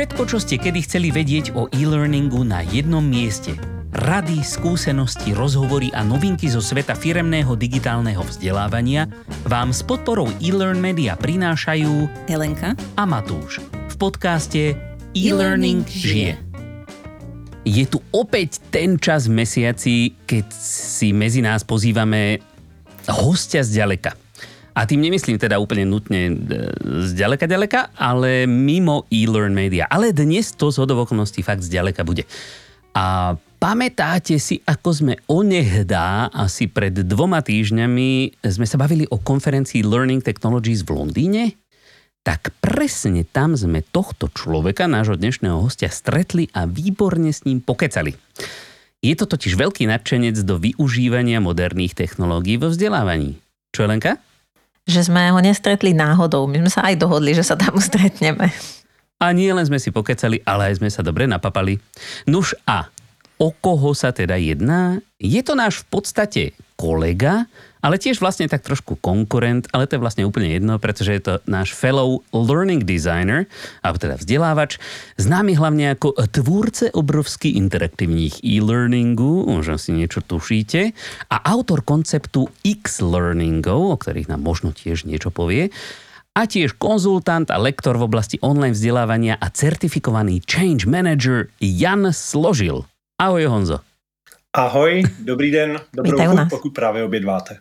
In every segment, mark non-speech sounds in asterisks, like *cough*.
Všetko, čo ste kedy chceli vedieť o e-learningu na jednom mieste. Rady, skúsenosti, rozhovory a novinky zo sveta firemného digitálneho vzdelávania vám s podporou e-learn media prinášajú Helenka a Matúš v podcaste E-Learning žije. Je tu opäť ten čas v mesiaci, keď si medzi nás pozývame hostia z ďaleka. A tým nemyslím teda úplne nutne e, z ďaleka ale mimo e-learn media. Ale dnes to z hodovokolností fakt z ďaleka bude. A pamätáte si, ako sme onehdá, asi pred dvoma týždňami, sme sa bavili o konferencii Learning Technologies v Londýne? Tak presne tam sme tohto človeka, nášho dnešného hostia, stretli a výborne s ním pokecali. Je to totiž veľký nadšenec do využívania moderných technológií vo vzdelávaní. Čo, Lenka? Že sme ho nestretli náhodou. My sme sa aj dohodli, že sa tam stretneme. A nie len sme si pokecali, ale aj sme sa dobre napapali. Nuž a o koho sa teda jedná? Je to náš v podstate kolega, ale tiež vlastne tak trošku konkurent, ale to je vlastne úplne jedno, pretože je to náš fellow learning designer, alebo teda vzdelávač, známy hlavne ako tvúrce obrovsky interaktívnych e-learningu, možno si niečo tušíte, a autor konceptu X-learningov, o ktorých nám možno tiež niečo povie, a tiež konzultant a lektor v oblasti online vzdelávania a certifikovaný change manager Jan Složil. Ahoj Honzo. Ahoj, dobrý den, dobrou chuť, pokud právě obědváte.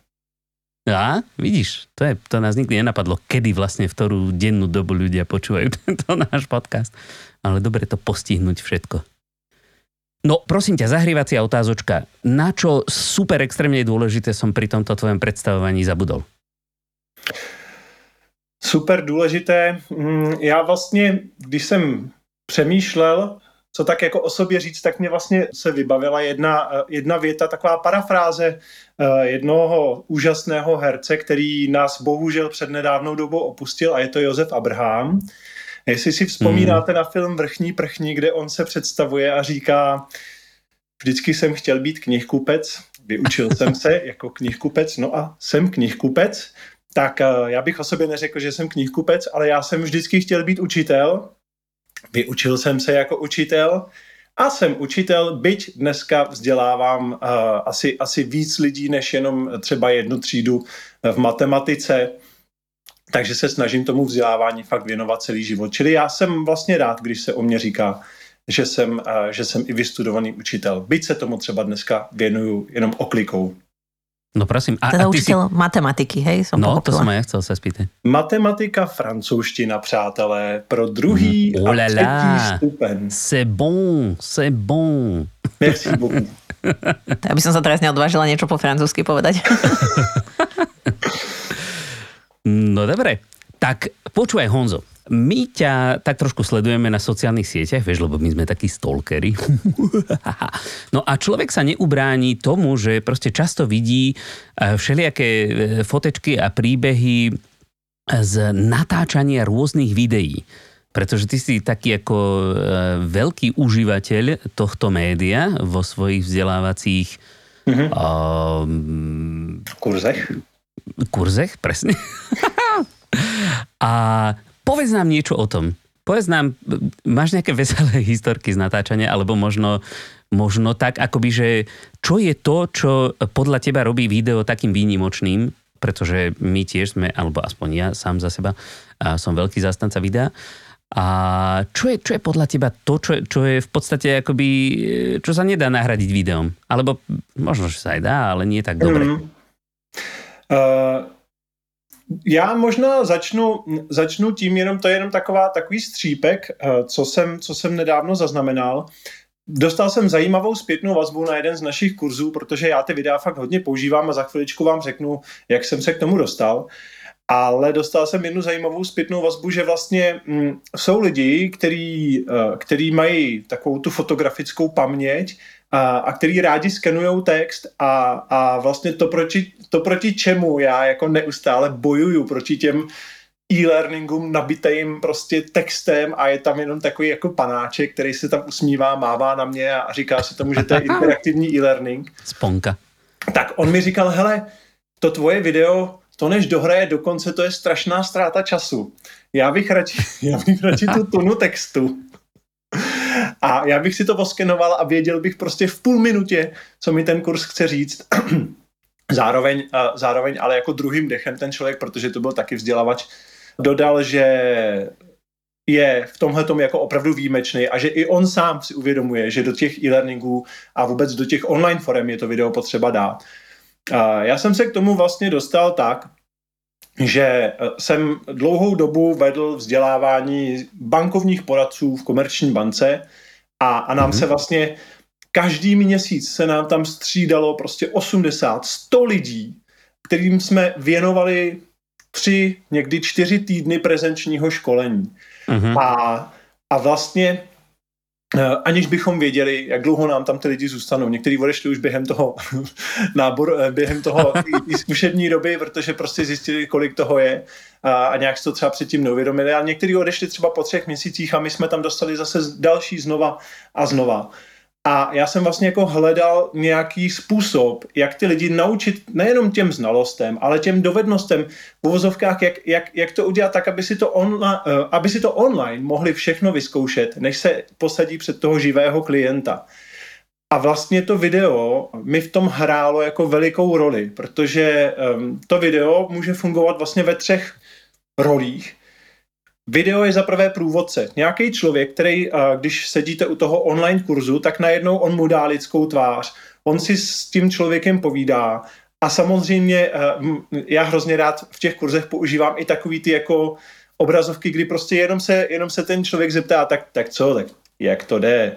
A vidíš, to, je, to nás nikdy nenapadlo, kedy vlastne v ktorú dennú dobu ľudia počúvajú *laughs* tento náš podcast. Ale dobre to postihnúť všetko. No prosím ťa, zahrievacia otázočka. Na čo super extrémne dôležité som pri tomto tvojom predstavovaní zabudol? Super důležité. Mm, já vlastně, když jsem přemýšlel, co tak jako o sobě říct, tak mě vlastně se vybavila jedna, jedna věta, taková parafráze eh, jednoho úžasného herce, který nás bohužel před nedávnou dobou opustil a je to Josef Abraham. Jestli si vzpomínáte hmm. na film Vrchní prchní, kde on se představuje a říká, vždycky jsem chtěl být knihkupec, vyučil *laughs* jsem se jako knihkupec, no a jsem knihkupec, tak eh, já bych o sobě neřekl, že jsem knihkupec, ale já jsem vždycky chtěl být učitel, Vyučil jsem se jako učitel a jsem učitel, byť dneska vzdělávám uh, asi, asi víc lidí, než jenom třeba jednu třídu v matematice, takže se snažím tomu vzdělávání fakt věnovat celý život. Čili já jsem vlastně rád, když se o mě říká, že jsem, uh, že jsem i vystudovaný učitel. Byť se tomu třeba dneska věnuju jenom oklikou. No prosím. A, teda a učitel si... matematiky, hej? Som no, pochopila. to som aj chcel sa spýtať. Matematika, francouzština, přátelé, pro druhý mm, a třetí stupen. C'est bon, c'est bon. Merci beaucoup. *laughs* tak by som sa teraz neodvážila niečo po francúzsky povedať. *laughs* no dobre, tak počúvaj Honzo, my ťa tak trošku sledujeme na sociálnych sieťach, vieš, lebo my sme takí stalkery. *laughs* no a človek sa neubráni tomu, že proste často vidí e, všelijaké e, fotečky a príbehy z natáčania rôznych videí. Pretože ty si taký ako e, veľký užívateľ tohto média vo svojich vzdelávacích mm-hmm. um, kurzech. Kurzech, presne. *laughs* a povedz nám niečo o tom. Povedz nám, máš nejaké veselé *laughs* historky z natáčania, alebo možno, možno tak, akoby, že čo je to, čo podľa teba robí video takým výnimočným, pretože my tiež sme, alebo aspoň ja sám za seba, a som veľký zastanca videa. A čo je, čo je podľa teba to, čo, čo je v podstate akoby, čo sa nedá nahradiť videom? Alebo možno, že sa aj dá, ale nie tak dobre. Mm. Uh, já možná začnu, začnu tím, jenom to je jenom taková, takový střípek, eh, co jsem, co jsem nedávno zaznamenal. Dostal jsem zajímavou zpětnou vazbu na jeden z našich kurzů, protože já ty videa fakt hodně používám a za chviličku vám řeknu, jak jsem se k tomu dostal. Ale dostal jsem jednu zajímavou zpětnou vazbu, že vlastně mm, jsou lidi, který, uh, který mají takovou tu fotografickou paměť a, a který rádi skenují text a, a vlastně to proti, to proti čemu já jako neustále bojuju proti těm e-learningům nabitým prostě textem a je tam jenom takový jako panáček, který se tam usmívá, mává na mě a říká se tomu, že to je *laughs* interaktivní e-learning. Sponka. Tak on mi říkal, hele, to tvoje video, to než dohraje dokonce, to je strašná ztráta času. Já bych radši, *laughs* já bych radši tu tunu textu A já bych si to oskenoval a věděl bych prostě v půl minutě, co mi ten kurz chce říct. *clears throat* zároveň, zároveň ale jako druhým dechem ten člověk, protože to byl taky vzdělavač, dodal, že je v tomhle jako opravdu výjimečný a že i on sám si uvědomuje, že do těch e-learningů a vůbec do těch online forem je to video potřeba dát. Já jsem se k tomu vlastně dostal tak, že e, jsem dlouhou dobu vedl vzdělávání bankovních poradců v komerční bance a, a nám mm-hmm. se vlastně každý měsíc se nám tam střídalo prostě 80, 100 lidí, kterým jsme věnovali tři, někdy čtyři týdny prezenčního školení. Mm-hmm. A, a vlastně eh, aniž bychom věděli, jak dlouho nám tam ty lidi zůstanou. Někteří odešli už během toho *laughs* náboru, eh, během toho *laughs* zkušební doby, protože prostě zjistili, kolik toho je a, a nějak se to třeba předtím neuvědomili. A někteří odešli třeba po třech měsících a my jsme tam dostali zase další znova a znova. A já jsem vlastně jako hledal nějaký způsob, jak ty lidi naučit nejenom těm znalostem, ale těm dovednostem v uvozovkách, jak, jak, jak to udělat tak, aby si to, onla, eh, aby si to online mohli všechno vyzkoušet, než se posadí před toho živého klienta. A vlastně to video mi v tom hrálo jako velikou roli, protože um, to video může fungovat vlastně ve třech rolích. Video je za prvé průvodce. Nějaký člověk, který, když sedíte u toho online kurzu, tak najednou on mu dá lidskou tvář. On si s tím člověkem povídá. A samozřejmě já hrozně rád v těch kurzech používám i takový ty jako obrazovky, kdy prostě jenom se, jenom se ten člověk zeptá, tak, tak co, tak jak to jde?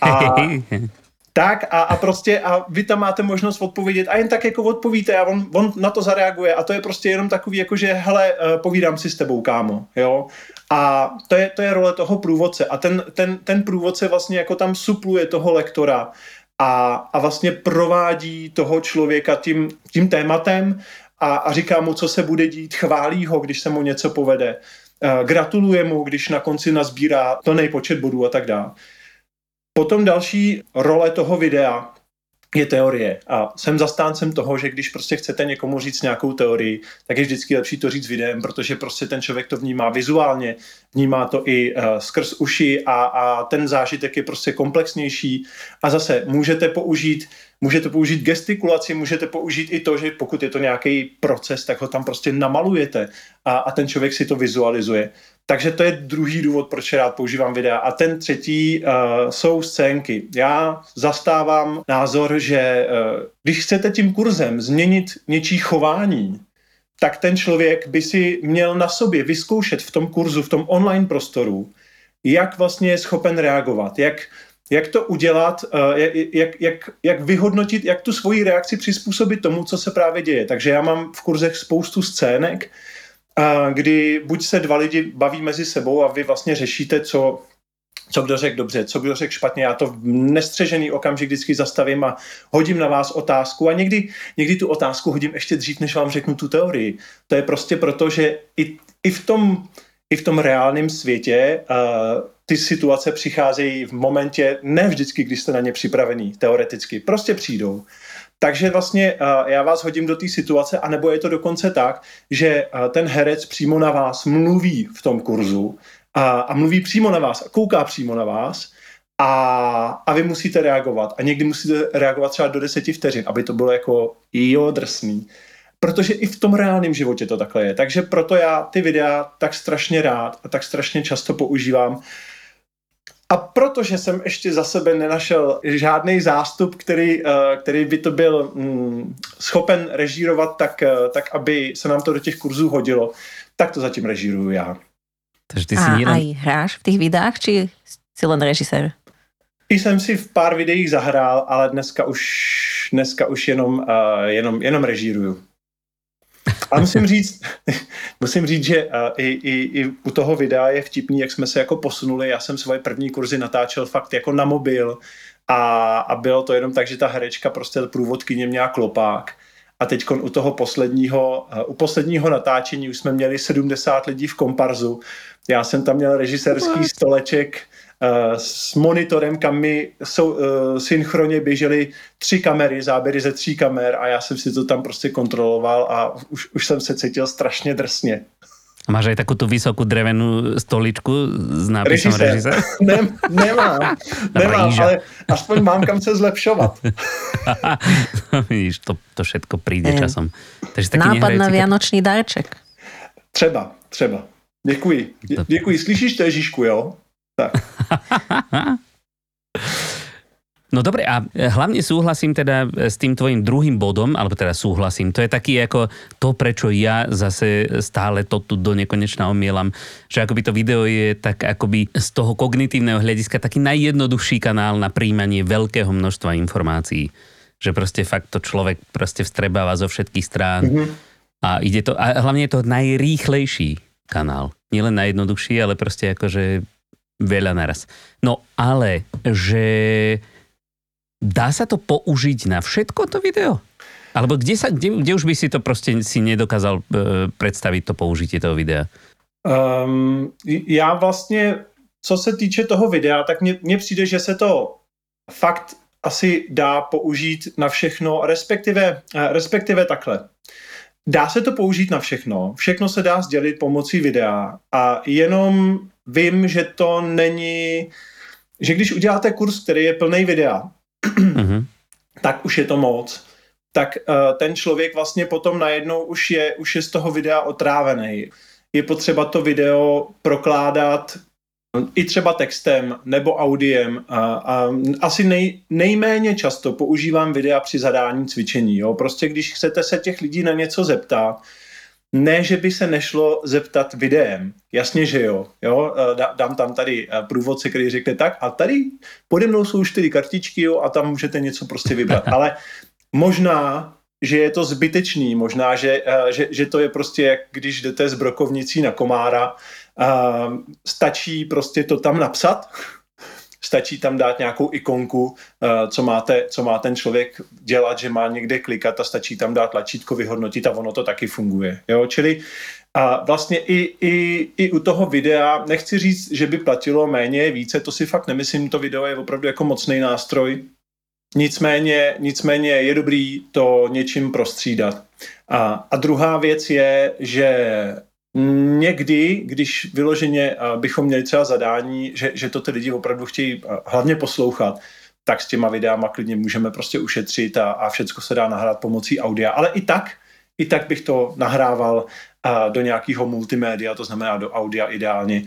A *laughs* Tak a, a prostě a vy tam máte možnost odpovědět a jen tak jako odpovíte a on, on na to zareaguje a to je prostě jenom takový jako, že hele, eh, povídám si s tebou, kámo, jo. A to je, to je role toho průvodce a ten, ten, ten průvodce vlastně jako tam supluje toho lektora a, a vlastně provádí toho člověka tím, tím tématem a, a říká mu, co se bude dít, chválí ho, když se mu něco povede, eh, gratuluje mu, když na konci nazbírá to nejpočet bodů a tak dále. Potom další role toho videa je teorie. A jsem zastáncem toho, že když prostě chcete někomu říct nějakou teorii, tak je vždycky lepší to říct videem, protože prostě ten člověk to vnímá vizuálně, vnímá to i uh, skrz uši a, a ten zážitek je prostě komplexnější. A zase můžete použít Můžete použít gestikulaci, můžete použít i to, že pokud je to nějaký proces, tak ho tam prostě namalujete a, a ten člověk si to vizualizuje. Takže to je druhý důvod, proč rád používám videa. A ten třetí uh, jsou scénky. Já zastávám názor, že uh, když chcete tím kurzem změnit něčí chování, tak ten člověk by si měl na sobě vyzkoušet v tom kurzu, v tom online prostoru, jak vlastně je schopen reagovat, jak, jak to udělat, uh, jak, jak, jak vyhodnotit, jak tu svoji reakci přizpůsobit tomu, co se právě děje. Takže já mám v kurzech spoustu scének, kdy buď se dva lidi baví mezi sebou a vy vlastně řešíte, co, co kdo řekl dobře, co kdo řekl špatně. Já to v nestřežený okamžik vždycky zastavím a hodím na vás otázku a někdy, někdy tu otázku hodím ještě dřív, než vám řeknu tu teorii. To je prostě proto, že i, i v tom i v tom reálném světě uh, ty situace přicházejí v momentě, ne vždycky, když jste na ně připravený, teoreticky, prostě přijdou. Takže vlastně já vás hodím do té situace, anebo je to dokonce tak, že ten herec přímo na vás mluví v tom kurzu a, a mluví přímo na vás a kouká přímo na vás a, a vy musíte reagovat. A někdy musíte reagovat třeba do deseti vteřin, aby to bylo jako jo, drsný. Protože i v tom reálném životě to takhle je. Takže proto já ty videa tak strašně rád a tak strašně často používám, a protože jsem ještě za sebe nenašel žádný zástup, který, eh, který by to byl mm, schopen režírovat tak, eh, tak, aby se nám to do těch kurzů hodilo, tak to zatím režíruju já. Takže ty si A jenom... aj hráš v těch videách, či si len režisér? I jsem si v pár videích zahrál, ale dneska už, dneska už jenom, uh, jenom, jenom režíruju. A musím říct, *laughs* musím říct, že i, i, i u toho videa je vtipný, jak jsme se jako posunuli. Já jsem svoje první kurzy natáčel fakt jako na mobil a, a bylo to jenom tak, že ta herečka prostě průvodkyně měla klopák. A teď u toho posledního, u posledního natáčení už jsme měli 70 lidí v komparzu. Já jsem tam měl režisérský stoleček, s monitorem, kam mi jsou, uh, synchronně běžely tři kamery, záběry ze tří kamer a já jsem si to tam prostě kontroloval a už, už jsem se cítil strašně drsně. A máš aj takúto vysokú drevenú stoličku s nápisom režisér? *laughs* Ne, nemám, *laughs* nemám, ale aspoň mám kam se zlepšovat. *laughs* Vidíš, to, to všetko príde časom. Takže taký Nápad na vianočný darček. Třeba, třeba. Děkuji. Děkuji. Slyšíš to, Ježíšku, jo? Tak. No dobre, a hlavne súhlasím teda s tým tvojim druhým bodom, alebo teda súhlasím, to je taký ako to, prečo ja zase stále to tu do nekonečna omielam, že akoby to video je tak akoby z toho kognitívneho hľadiska taký najjednoduchší kanál na príjmanie veľkého množstva informácií. Že proste fakt to človek proste vstrebáva zo všetkých strán mm-hmm. a ide to, a hlavne je to najrýchlejší kanál. Nielen najjednoduchší, ale proste akože veľa naraz. No ale, že Dá sa to použiť na všetko to video? Alebo kde, sa, kde, kde už by si to prostě si nedokázal uh, představit to použitie toho videa? Um, já vlastně, co se týče toho videa, tak mně přijde, že se to fakt asi dá použít na všechno, respektive, uh, respektive takhle. Dá se to použít na všechno, všechno se dá sdělit pomocí videa a jenom vím, že to není, že když uděláte kurz, který je plný videa, mm-hmm. tak už je to moc. Tak uh, ten člověk vlastně potom najednou už je, už je z toho videa otrávený. Je potřeba to video prokládat i třeba textem nebo audiem. A, a asi nej, nejméně často používám videa při zadání cvičení. Jo? Prostě když chcete se těch lidí na něco zeptat, ne, že by se nešlo zeptat videem. Jasně, že jo. jo? Eh, dám tam tady eh, průvodce, který řekne tak a tady pode mnou jsou čtyři kartičky jo, a tam můžete něco prostě vybrat. Ale možná, že je to zbytečný, možná, že, eh, že, že to je prostě jak když jdete s brokovnicí na komára, stačí prostě to tam napsat stačí tam dát nějakou ikonku, eh, co, máte, co má ten člověk dělat, že má někde klikat a stačí tam dát tlačítko, vyhodnotit a ono to taky funguje. Jo? Čili a vlastně i, i, i u toho videa, nechci říct, že by platilo méně, více, to si fakt nemyslím, to video je opravdu jako mocný nástroj, Nicméně, nicméně je dobrý to něčím prostřídat. A, a druhá věc je, že Někdy, když vyloženě bychom měli třeba zadání, že, že to ty lidi opravdu chtějí hlavně poslouchat, tak s těma videama klidně můžeme prostě ušetřit a, a všecko se dá nahrát pomocí audia. Ale i tak, i tak bych to nahrával do nějakého multimédia, to znamená do audia ideálně,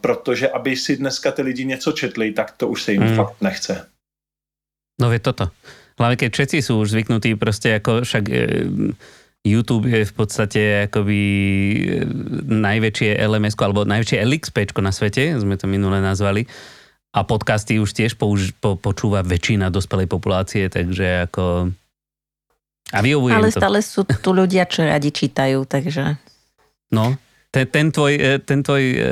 protože aby si dneska ty lidi něco četli, tak to už se jim hmm. fakt nechce. No je toto. Hlavně keď všetci sú už zvyknutí prostě jako však e, YouTube je v podstate akoby e, najväčšie LMS alebo najväčšie LXP na svete, sme to minule nazvali. A podcasty už tiež použ- po, počúva väčšina dospelej populácie, takže ako... A vyhovuje Ale stále sú tu ľudia, čo radi čítajú, takže... No, ten, ten, tvoj, e, ten tvoj e,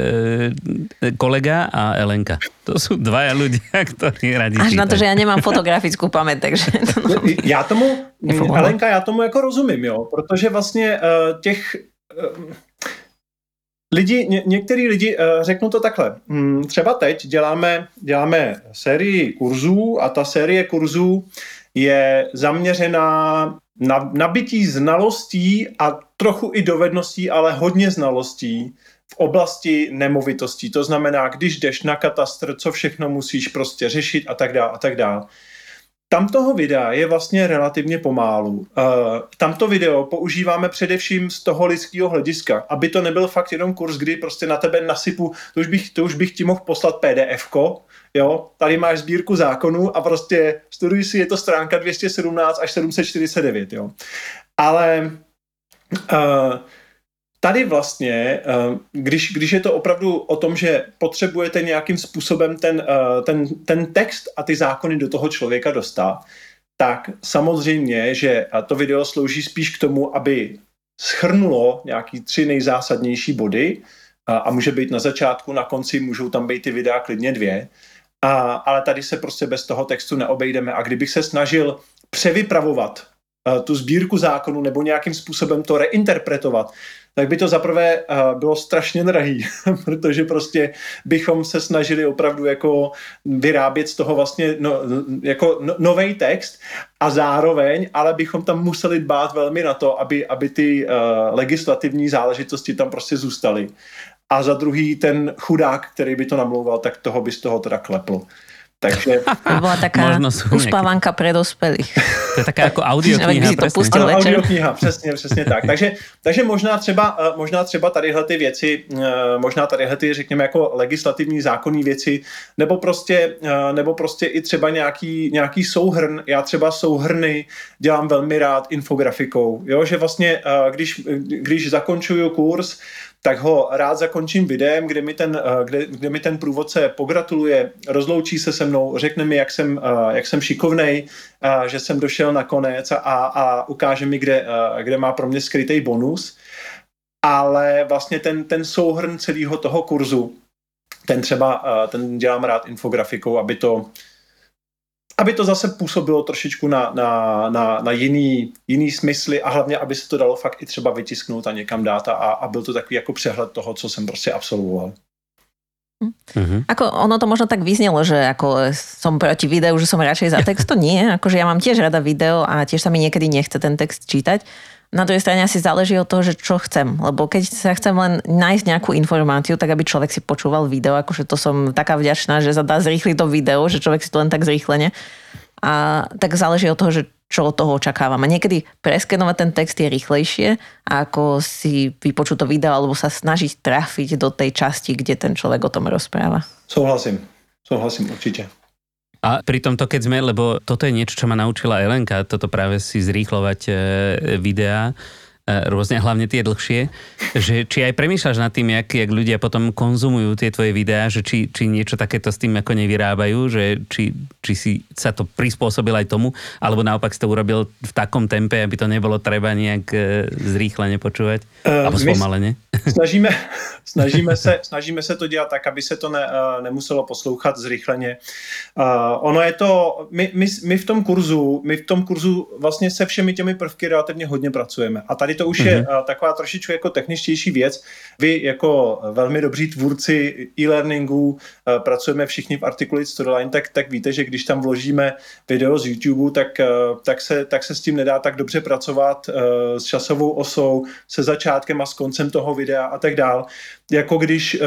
kolega a Elenka. To jsou dvaja ľudia, *laughs* ktorí radi Až na to, že já nemám fotografickou paměť, takže... To no, já tomu, Elenka, já tomu jako rozumím, jo, protože vlastně uh, těch... Uh, lidi, ně, některý lidi, řeknu to takhle, hmm, třeba teď děláme, děláme sérii kurzů a ta série kurzů je zaměřená na nabití znalostí a trochu i dovedností, ale hodně znalostí v oblasti nemovitostí. To znamená, když jdeš na katastr, co všechno musíš prostě řešit a tak dále a tak dále. Tam toho videa je vlastně relativně pomálu. Uh, tamto video používáme především z toho lidského hlediska, aby to nebyl fakt jenom kurz, kdy prostě na tebe nasypu, to už bych, to už bych ti mohl poslat pdf jo, tady máš sbírku zákonů a prostě studuj si, je to stránka 217 až 749, jo. Ale tady vlastně, uh, když, když je to opravdu o tom, že potřebujete nějakým způsobem ten, uh, ten, ten text a ty zákony do toho člověka dostat, tak samozřejmě, že to video slouží spíš k tomu, aby schrnulo nějaký tři nejzásadnější body a může být na začátku, na konci můžou tam být ty videa klidně dvě, a, ale tady se prostě bez toho textu neobejdeme. A kdybych se snažil převypravovat tu sbírku zákonů nebo nějakým způsobem to reinterpretovat, tak by to zaprvé bylo strašně drahý, *laughs* protože prostě bychom se snažili opravdu jako vyrábět z toho vlastně no, jako no, nový text a zároveň, ale bychom tam museli dbát velmi na to, aby, aby ty uh, legislativní záležitosti tam prostě zůstaly. A za druhý ten chudák, který by to namlouval, tak toho by z toho teda kleplo. Takže... To bola taká uspávanka pre dospelých. To je taká jako audiokniha, to pustil ano, audiokniha, přesně, přesně tak. Takže, takže možná, třeba, eh, možná třeba tadyhle ty věci, eh, možná tadyhle ty, řekněme, jako legislativní zákonní věci, nebo prostě, eh, nebo prostě i třeba nějaký, nějaký souhrn. Já třeba souhrny dělám velmi rád infografikou, jo? že vlastně, když, když zakončuju kurz, tak ho rád zakončím videem, kde mi ten, eh, kde, kde mi ten průvodce pogratuluje, rozloučí se se mnou, řekne mi, jak jsem, eh, jak jsem šikovnej, eh, že jsem došel na konec a, a ukáže mi, kde, kde má pro mě skrytý bonus. Ale vlastně ten, ten souhrn celého toho kurzu, ten třeba, ten dělám rád infografikou, aby to, aby to zase působilo trošičku na, na, na, na jiný, jiný smysly a hlavně, aby se to dalo fakt i třeba vytisknout a někam dát a, a byl to takový jako přehled toho, co jsem prostě absolvoval. Mm-hmm. Ako ono to možno tak vyznelo, že ako som proti videu, že som radšej za text, to nie. Akože ja mám tiež rada video a tiež sa mi niekedy nechce ten text čítať. Na druhej strane asi záleží od toho, že čo chcem. Lebo keď sa chcem len nájsť nejakú informáciu, tak aby človek si počúval video, akože to som taká vďačná, že sa dá zrýchliť to video, že človek si to len tak zrýchlene. A tak záleží od toho, že čo od toho očakávam. A niekedy preskenovať ten text je rýchlejšie, ako si vypočuť to video alebo sa snažiť trafiť do tej časti, kde ten človek o tom rozpráva. Souhlasím. Souhlasím určite. A pri tomto, keď sme, lebo toto je niečo, čo ma naučila Elenka, toto práve si zrýchlovať e, E, rôzne, hlavne tie dlhšie, že či aj premýšľaš nad tým, jak, jak ľudia potom konzumujú tie tvoje videá, že či, či niečo takéto s tým ako nevyrábajú, že či, či si sa to prispôsobil aj tomu, alebo naopak si to urobil v takom tempe, aby to nebolo treba nejak e, zrýchlene počúvať, uh, alebo spomalene. *laughs* Snažíme, snažíme, se, snažíme se to dělat tak, aby se to ne, nemuselo poslouchat zrychleně. Uh, ono je to, my, my, my v tom kurzu, my v tom kurzu vlastně se všemi těmi prvky relativně hodně pracujeme. A tady to už mm-hmm. je mhm. taková trošičku jako techničtější věc. Vy jako velmi dobří tvůrci e-learningu pracujeme všichni v Articulate Storyline, tak, tak víte, že když tam vložíme video z YouTube, tak, tak, se, tak se s tím nedá tak dobře pracovat s časovou osou, se začátkem a s koncem toho videa a tak dál, jako když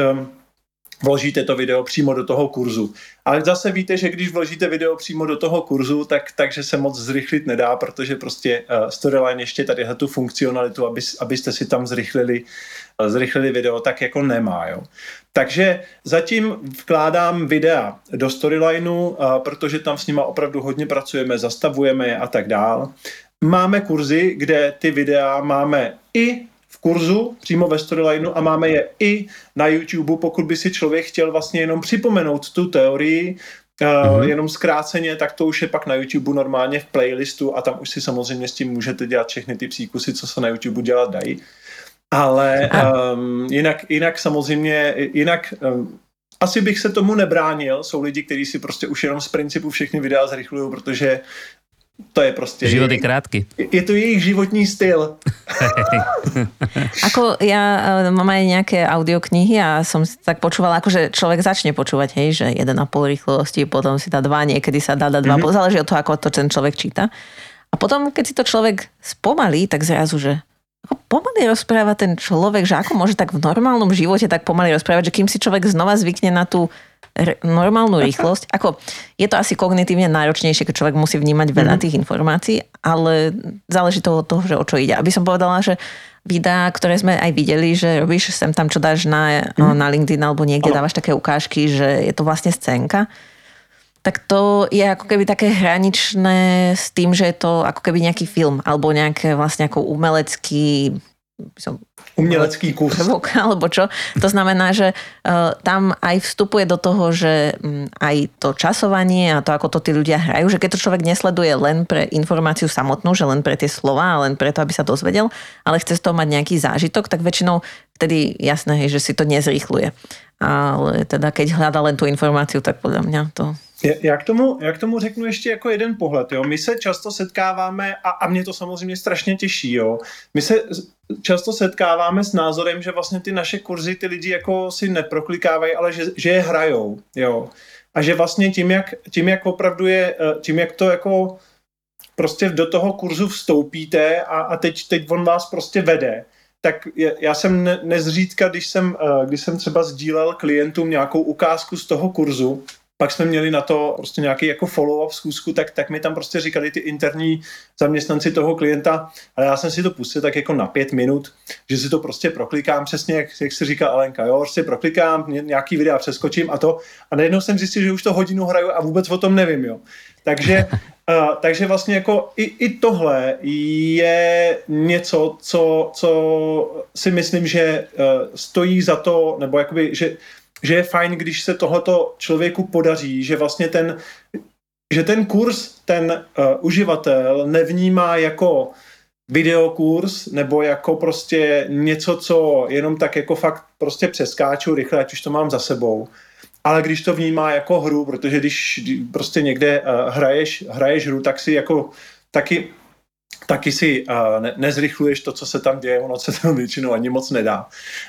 vložíte to video přímo do toho kurzu. Ale zase víte, že když vložíte video přímo do toho kurzu, tak, takže se moc zrychlit nedá, protože prostě uh, Storyline ještě tady tu funkcionalitu, aby, abyste si tam zrychlili, uh, zrychlili video, tak jako nemá. Jo. Takže zatím vkládám videa do Storylineu, uh, protože tam s nima opravdu hodně pracujeme, zastavujeme je a tak dál. Máme kurzy, kde ty videa máme i kurzu přímo ve Storylineu a máme je i na YouTube, pokud by si člověk chtěl vlastně jenom připomenout tu teorii, mm-hmm. jenom zkráceně, tak to už je pak na YouTube normálně v playlistu a tam už si samozřejmě s tím můžete dělat všechny ty příkusy, co se na YouTube dělat dají. Ale um, jinak, jinak samozřejmě, jinak um, asi bych se tomu nebránil. Jsou lidi, kteří si prostě už jenom z principu všechny videa zrychlují, protože to je prostě... Život je krátky. Je to jejich životní styl. ako ja eh, mám aj nejaké audioknihy a som tak počúvala, akože človek začne počúvať, hej, že 1,5 rýchlosti, potom si dá 2, niekedy sa dá dať 2, mm-hmm. záleží od toho, ako to ten človek číta. A potom, keď si to človek spomalí, tak zrazu, že ako pomaly rozpráva ten človek, že ako môže tak v normálnom živote tak pomaly rozprávať, že kým si človek znova zvykne na tú normálnu *laughs* rýchlosť. Ako, je to asi kognitívne náročnejšie, keď človek musí vnímať veľa mm-hmm. tých informácií, ale záleží to od toho, že o čo ide. Aby som povedala, že videá, ktoré sme aj videli, že robíš sem tam, čo dáš na, mm-hmm. na LinkedIn alebo niekde dávaš také ukážky, že je to vlastne scénka, tak to je ako keby také hraničné s tým, že je to ako keby nejaký film alebo nejaké vlastne ako umelecký som Umelecký kus. Prvok, *laughs* alebo čo. To znamená, že uh, tam aj vstupuje do toho, že um, aj to časovanie a to, ako to tí ľudia hrajú, že keď to človek nesleduje len pre informáciu samotnú, že len pre tie slova, len preto, aby sa dozvedel, ale chce z toho mať nejaký zážitok, tak väčšinou vtedy jasné že si to nezrýchluje. ale teda keď hľada len tú informáciu, tak podľa mňa to já k, tomu, já k tomu řeknu ještě jako jeden pohled. Jo. My se často setkáváme, a, a mě to samozřejmě strašně těší, jo. my se často setkáváme s názorem, že vlastně ty naše kurzy ty lidi jako si neproklikávají, ale že, že je hrajou. Jo. A že vlastně tím jak, tím, jak opravdu je, eh, tím, jak to jako prostě do toho kurzu vstoupíte a, a teď, teď on vás prostě vede, tak já jsem ne, nezřídka, když jsem, eh, když jsem třeba sdílel klientům nějakou ukázku z toho kurzu, pak jsme měli na to prostě nějaký jako follow-up zkusku, tak, tak mi tam prostě říkali ty interní zaměstnanci toho klienta, ale já jsem si to pustil tak jako na pět minut, že si to prostě proklikám přesně, jak, jak se říká Alenka, jo, prostě proklikám, nějaký videa přeskočím a to a najednou jsem zjistil, že už to hodinu hraju a vůbec o tom nevím, jo. Takže, uh, *laughs* takže vlastně jako i, i tohle je něco, co, co si myslím, že uh, stojí za to, nebo jakoby, že že je fajn, když se tohleto člověku podaří, že vlastně ten, že ten kurz ten uh, uživatel nevnímá jako videokurs nebo jako prostě něco, co jenom tak jako fakt prostě přeskáču rychle, ať už to mám za sebou. Ale když to vnímá jako hru, protože když prostě někde uh, hraješ, hraješ hru, tak si jako taky taky si uh, ne, nezrychluješ to, co se tam děje, ono se tam většinou ani moc nedá.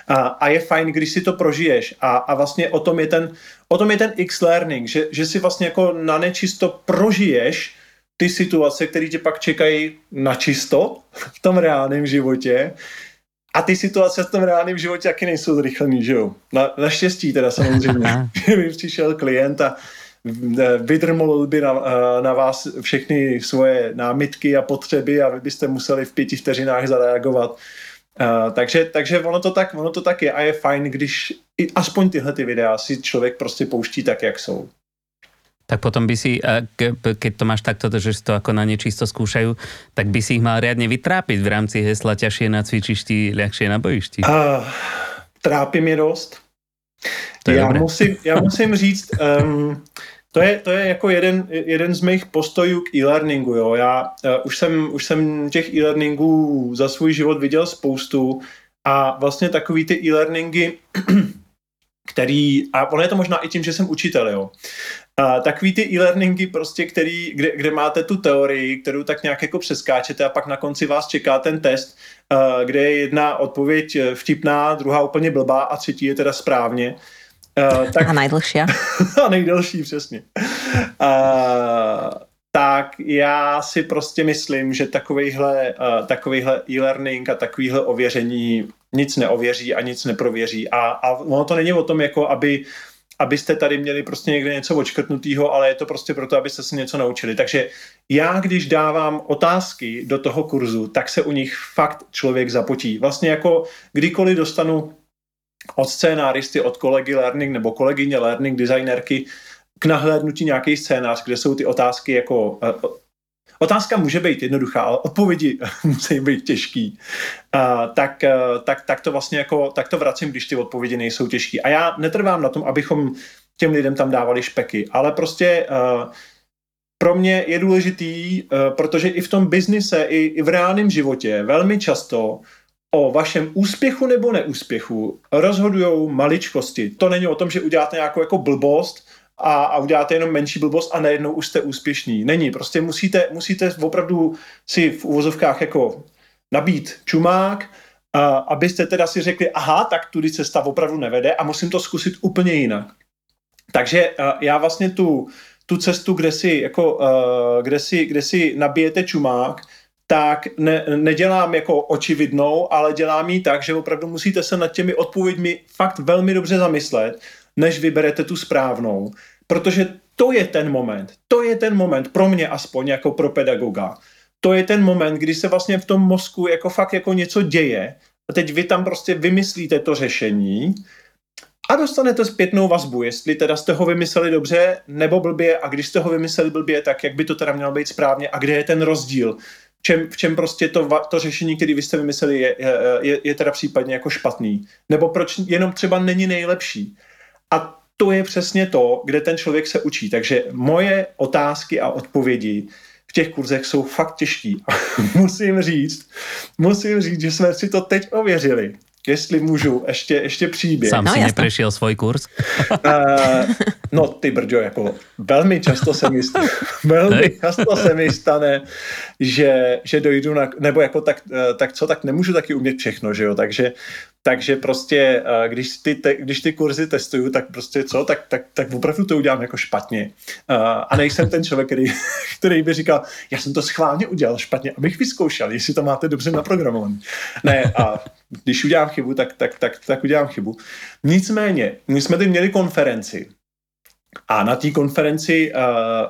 Uh, a je fajn, když si to prožiješ a, a vlastně o tom je ten, o tom je ten X-learning, že, že si vlastně jako na nečisto prožiješ ty situace, které tě pak čekají na čisto v tom reálném životě a ty situace v tom reálném životě taky nejsou zrychlený, že jo? Na, naštěstí teda samozřejmě, *laughs* že mi přišel klient a vydrmolil by na, na vás všechny svoje námitky a potřeby a vy byste museli v pěti vteřinách zareagovat. Uh, takže, takže ono, to tak, ono to tak je a je fajn, když i aspoň tyhle ty videa si člověk prostě pouští tak, jak jsou. Tak potom by si, keď to máš takto, že si to ako na nečisto skúšajú, tak by si ich mal riadne vytrápiť v rámci hesla ťažšie na cvičišti, ľahšie na bojišti. Uh, trápi mě dost. To já, musím, já musím říct, um, *laughs* to je, to je jako jeden, jeden z mých postojů k e-learningu. Jo. Já uh, už, jsem, už jsem těch e-learningů za svůj život viděl spoustu a vlastně takový ty e-learningy, *clears throat* který, a ono je to možná i tím, že jsem učitel, jo. A takový ty e-learningy prostě, který, kde, kde máte tu teorii, kterou tak nějak jako přeskáčete a pak na konci vás čeká ten test, uh, kde je jedna odpověď vtipná, druhá úplně blbá a třetí je teda správně. Uh, tak, a nejdelší. *laughs* a nejdelší, přesně. Uh, tak já si prostě myslím, že takovýhle, uh, takovýhle e-learning a takovýhle ověření nic neověří a nic neprověří. A, a ono to není o tom, jako aby abyste tady měli prostě někde něco očkrtnutého, ale je to prostě proto, abyste se něco naučili. Takže já, když dávám otázky do toho kurzu, tak se u nich fakt člověk zapotí. Vlastně jako kdykoliv dostanu od scénáristy, od kolegy learning nebo kolegyně learning designerky k nahlédnutí nějaký scénář, kde jsou ty otázky jako uh, Otázka může být jednoduchá, ale odpovědi *laughs* musí být těžký. Uh, tak, uh, tak, tak to vlastně jako, tak to vracím, když ty odpovědi nejsou těžké. A já netrvám na tom, abychom těm lidem tam dávali špeky, ale prostě uh, pro mě je důležitý, uh, protože i v tom biznise, i, i v reálném životě velmi často o vašem úspěchu nebo neúspěchu rozhodují maličkosti. To není o tom, že uděláte nějakou jako blbost a, a uděláte jenom menší blbost a najednou už jste úspěšný. Není, prostě musíte, musíte opravdu si v uvozovkách jako nabít čumák, a, abyste teda si řekli, aha, tak tudy cesta opravdu nevede a musím to zkusit úplně jinak. Takže já vlastně tu, tu cestu, kde si, jako, kde si, kde si nabijete čumák, tak ne, nedělám jako očividnou, ale dělám ji tak, že opravdu musíte se nad těmi odpověďmi fakt velmi dobře zamyslet, než vyberete tu správnou. Protože to je ten moment, to je ten moment pro mě aspoň jako pro pedagoga. To je ten moment, kdy se vlastně v tom mozku jako fakt jako něco děje a teď vy tam prostě vymyslíte to řešení a dostanete zpětnou vazbu, jestli teda jste ho vymysleli dobře nebo blbě a když jste ho vymysleli blbě, tak jak by to teda mělo být správně a kde je ten rozdíl čem, v čem prostě to, to řešení, které vy jste vymysleli, je, je, je teda případně jako špatný. Nebo proč jenom třeba není nejlepší. A to je přesně to, kde ten člověk se učí. Takže moje otázky a odpovědi v těch kurzech jsou fakt těžký. *laughs* musím říct, musím říct, že jsme si to teď ověřili. Jestli můžu, ještě, ještě příběh. Sám No, si jasné. neprešiel svoj kurz? Uh, no ty brďo, jako velmi často se mi, st- *laughs* velmi často se mi stane, že, že dojdu na, nebo jako tak, eh, tak co, tak nemůžu taky umět všechno, že jo, takže, takže prostě, eh, když ty, te, když ty kurzy testuju, tak prostě co, tak, tak, tak opravdu to udělám jako špatně. Uh, a nejsem ten člověk, který, *laughs* který by říkal, já jsem to schválně udělal špatně, abych vyzkoušel, jestli to máte dobře naprogramované. Ne, a když udělám chybu, tak, tak, tak, tak udělám chybu. Nicméně, my jsme tady měli konferenci a na té konferenci uh,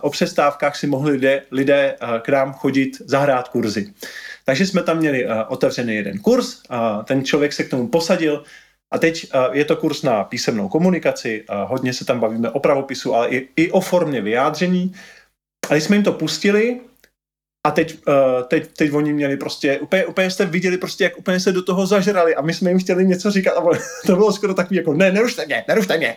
o přestávkách si mohli lidé, lidé uh, k nám chodit zahrát kurzy. Takže jsme tam měli uh, otevřený jeden kurz, ten člověk se k tomu posadil a teď uh, je to kurz na písemnou komunikaci, hodně se tam bavíme o pravopisu, ale i, i o formě vyjádření. A když jsme jim to pustili, a teď, uh, teď, teď oni měli prostě, úplně, úplně jste viděli prostě, jak úplně se do toho zažrali a my jsme jim chtěli něco říkat a *laughs* to bylo skoro takový jako, ne, nerušte mě, nerušte mě.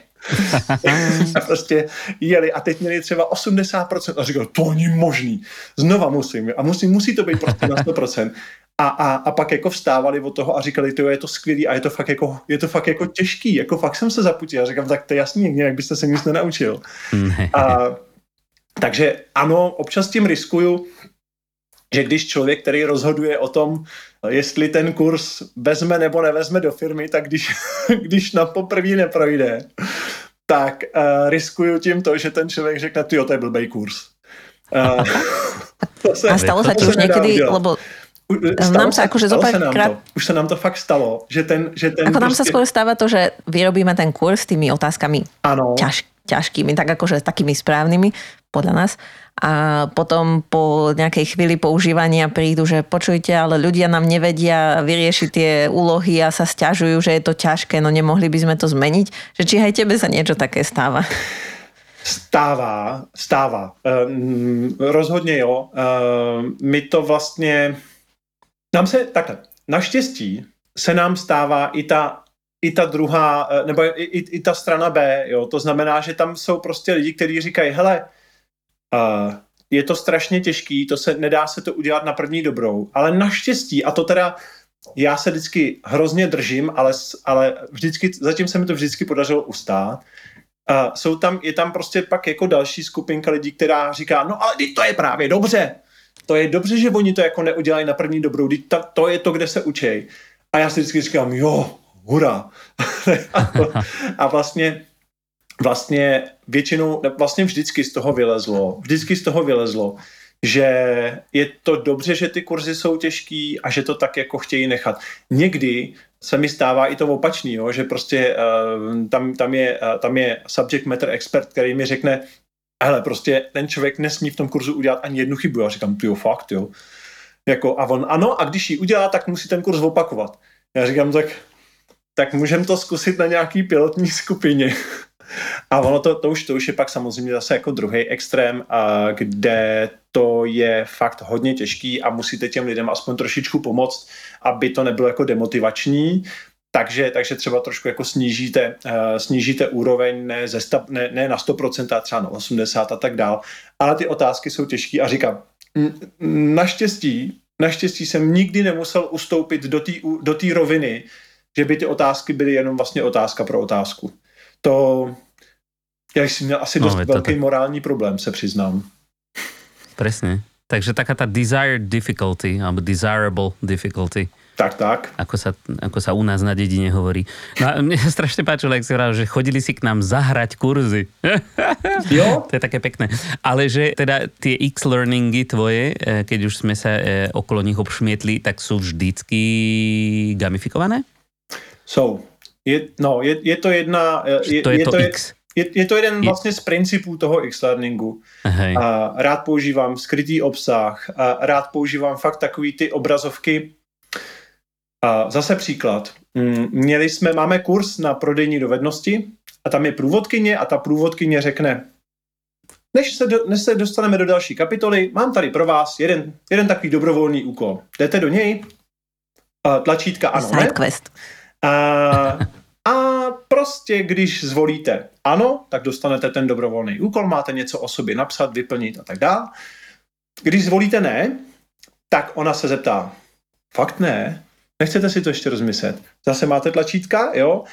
*laughs* a prostě jeli a teď měli třeba 80% a říkal, to není možný, znova musím a musí, musí to být prostě na 100%. A, a, a pak jako vstávali od toho a říkali, to je to skvělý a je to fakt jako, je to fakt jako těžký, jako fakt jsem se zaputil. A říkám, tak to je jasný, nějak byste se nic nenaučil. Ne. A, takže ano, občas tím riskuju, že když člověk, který rozhoduje o tom, jestli ten kurz vezme nebo nevezme do firmy, tak když, *laughs* když na poprvé neprojde, tak uh, riskuju tím to, že ten člověk řekne, ty to je blbej kurz. Uh, *laughs* to se, A stalo sa to ti se už udělat. lebo U- nám sa akože stalo se nám párkrát- to. Už se nám to fakt stalo, že ten, že ten ako nám sa prostě- skôr stáva to, že vyrobíme ten kurz s tými otázkami ano, ťaž, ťažkými, tak akože takými správnymi podľa nás. A potom po nejakej chvíli používania prídu, že počujte, ale ľudia nám nevedia vyriešiť tie úlohy a sa stiažujú, že je to ťažké, no nemohli by sme to zmeniť. Že či aj tebe sa niečo také stáva? Stává, stává. Um, rozhodně jo. Um, my to vlastně... Nám se, takhle, naštěstí se nám stává i ta, i ta druhá, eh, nebo i, i, i ta strana B, jo. To znamená, že tam jsou prostě lidi, kteří říkají, hele, uh, je to strašně těžký, to se, nedá se to udělat na první dobrou, ale naštěstí, a to teda já se vždycky hrozně držím, ale, ale vždycky, zatím se mi to vždycky podařilo ustát, a jsou tam, je tam prostě pak jako další skupinka lidí, která říká, no ale to je právě dobře. To je dobře, že oni to jako neudělají na první dobrou, ta, to je to, kde se učej. A já si vždycky říkám, jo, hurá. *laughs* a vlastně, vlastně většinou, vlastně vždycky z toho vylezlo, vždycky z toho vylezlo, že je to dobře, že ty kurzy jsou těžký a že to tak jako chtějí nechat. Někdy se mi stává i to opačný, jo, že prostě uh, tam, tam, je, uh, tam je subject matter expert, který mi řekne, hele, prostě ten člověk nesmí v tom kurzu udělat ani jednu chybu. Já říkám, ty jo, fakt, jo. Jako, a on, ano, a když ji udělá, tak musí ten kurz opakovat. Já říkám, tak, tak můžeme to zkusit na nějaký pilotní skupině. A ono to, to, už, to už je pak samozřejmě zase jako druhý extrém, a kde to je fakt hodně těžký a musíte těm lidem aspoň trošičku pomoct, aby to nebylo jako demotivační. Takže, takže třeba trošku jako snížíte, uh, snížíte úroveň ne, ze sta, ne, ne na 100%, a třeba na 80% a tak dál. Ale ty otázky jsou těžké a říkám, naštěstí, naštěstí jsem nikdy nemusel ustoupit do té do té roviny, že by ty otázky byly jenom vlastně otázka pro otázku. To, já jsem měl asi No, dost to velký tak. morální problém, se přiznám. Presne. Takže taká tá desired difficulty, alebo desirable difficulty, Tak, tak. ako sa, ako sa u nás na dedine hovorí. No a mne sa strašne páčilo, jak si hovoril, že chodili si k nám zahrať kurzy. Jo, *laughs* To je také pekné. Ale že teda tie X-learningy tvoje, eh, keď už sme sa eh, okolo nich obšmietli, tak sú vždycky gamifikované? jsou. Je, no, je, je to jedna... Je, to je, je, to, X. je, je to jeden Je- vlastně z principů toho X-learningu. Hej. A rád používám skrytý obsah, a rád používám fakt takový ty obrazovky. A zase příklad. Mm, Měli jsme, máme kurz na prodejní dovednosti a tam je průvodkyně a ta průvodkyně řekne, než se, do, než se dostaneme do další kapitoly, mám tady pro vás jeden, jeden takový dobrovolný úkol. Jdete do něj, a tlačítka ano, ne? Sidequest. A, a *laughs* prostě, když zvolíte ano, tak dostanete ten dobrovolný úkol, máte něco o sobě napsat, vyplnit a tak dále. Když zvolíte ne, tak ona se zeptá, fakt ne? Nechcete si to ještě rozmyslet. Zase máte tlačítka, jo?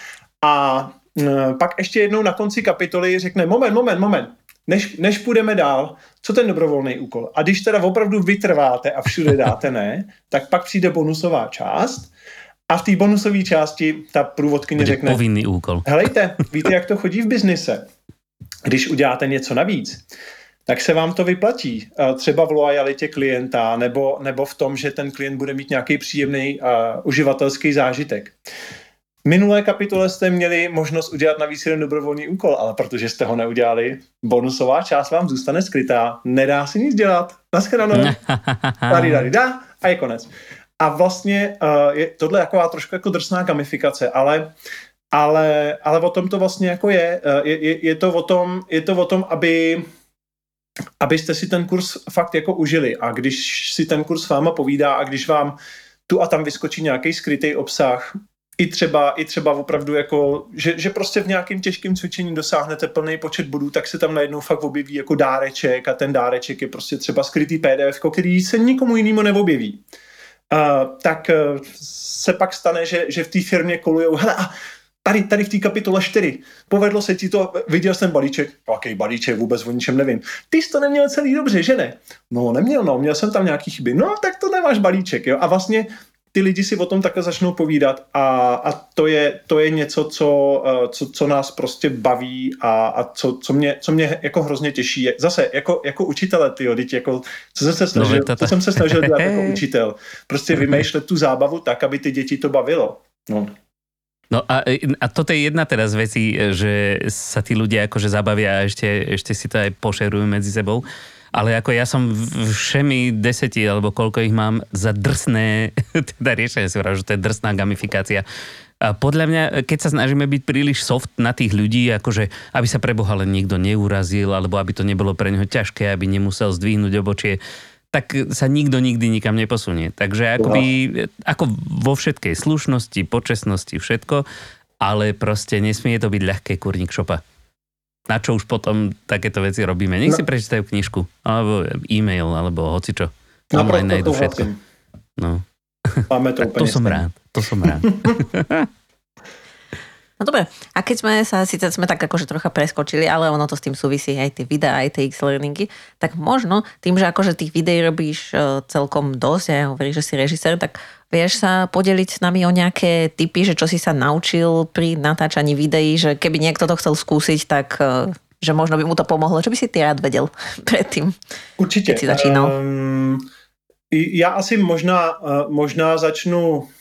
A e, pak ještě jednou na konci kapitoly řekne, moment, moment, moment, než, než půjdeme dál, co ten dobrovolný úkol? A když teda opravdu vytrváte a všude dáte ne, tak pak přijde bonusová část a v té bonusové části ta průvodkyně řekne... povinný úkol. Helejte, víte, jak to chodí v biznise? Když uděláte něco navíc, tak se vám to vyplatí. Třeba v lojalitě klienta nebo, nebo v tom, že ten klient bude mít nějaký příjemný uh, uživatelský zážitek. Minulé kapitole jste měli možnost udělat navíc jeden dobrovolný úkol, ale protože jste ho neudělali, bonusová část vám zůstane skrytá, nedá si nic dělat. Naschledanou. *laughs* Tady, tady, da, a je konec. A vlastně uh, je tohle taková trošku jako drsná gamifikace, ale ale, ale o tom to vlastně jako je. Uh, je, je, je, to o tom, je to o tom, aby abyste si ten kurz fakt jako užili a když si ten kurz s váma povídá a když vám tu a tam vyskočí nějaký skrytý obsah, i třeba, i třeba opravdu jako, že, že prostě v nějakém těžkém cvičení dosáhnete plný počet bodů, tak se tam najednou fakt objeví jako dáreček a ten dáreček je prostě třeba skrytý PDF, který se nikomu jinému neobjeví. Tak uh, se pak stane, že, že v té firmě kolujou, hele, a tady, tady v té kapitole 4, povedlo se ti to, viděl jsem balíček, jaký balíček, vůbec o ničem nevím. Ty jsi to neměl celý dobře, že ne? No neměl, no, měl jsem tam nějaký chyby. No tak to nemáš balíček, jo. A vlastně ty lidi si o tom takhle začnou povídat a, a to, je, to je něco, co, eh, co, co nás prostě baví a, a co, co, mě, co mě jako hrozně těší. Zase jako, jako učitele, ty teď jako, co jsem se snažil, no, to jsem se snažil dělat jako *laughs* učitel. Prostě vymýšlet tu zábavu tak, aby ty děti to bavilo. No. No a, a toto je jedna teraz veci, že sa tí ľudia akože zabavia a ešte, ešte si to aj pošerujú medzi sebou. Ale ako ja som všemi deseti, alebo koľko ich mám, za drsné, *laughs* teda riešenie si vrám, že to je drsná gamifikácia. A podľa mňa, keď sa snažíme byť príliš soft na tých ľudí, akože aby sa preboha len nikto neurazil, alebo aby to nebolo pre neho ťažké, aby nemusel zdvihnúť obočie, tak sa nikto nikdy nikam neposunie. Takže akoby, ako vo všetkej slušnosti, počesnosti, všetko, ale proste nesmie to byť ľahké kurník šopa. Na čo už potom takéto veci robíme? Nech no. si prečítajú knižku, alebo e-mail, alebo hocičo. Online najdu všetko. No. Máme to, *laughs* to som rád. To som rád. *laughs* No dobre, a keď sme sa, síce sme tak akože trocha preskočili, ale ono to s tým súvisí aj tie videá, aj tie X-learningy, tak možno tým, že akože tých videí robíš e, celkom dosť, ja hovoríš, že si režisér, tak vieš sa podeliť s nami o nejaké typy, že čo si sa naučil pri natáčaní videí, že keby niekto to chcel skúsiť, tak e, že možno by mu to pomohlo. Čo by si ty rád vedel *laughs* predtým, Určitě. keď si začínal? Um, já asi možná, uh, možná začnu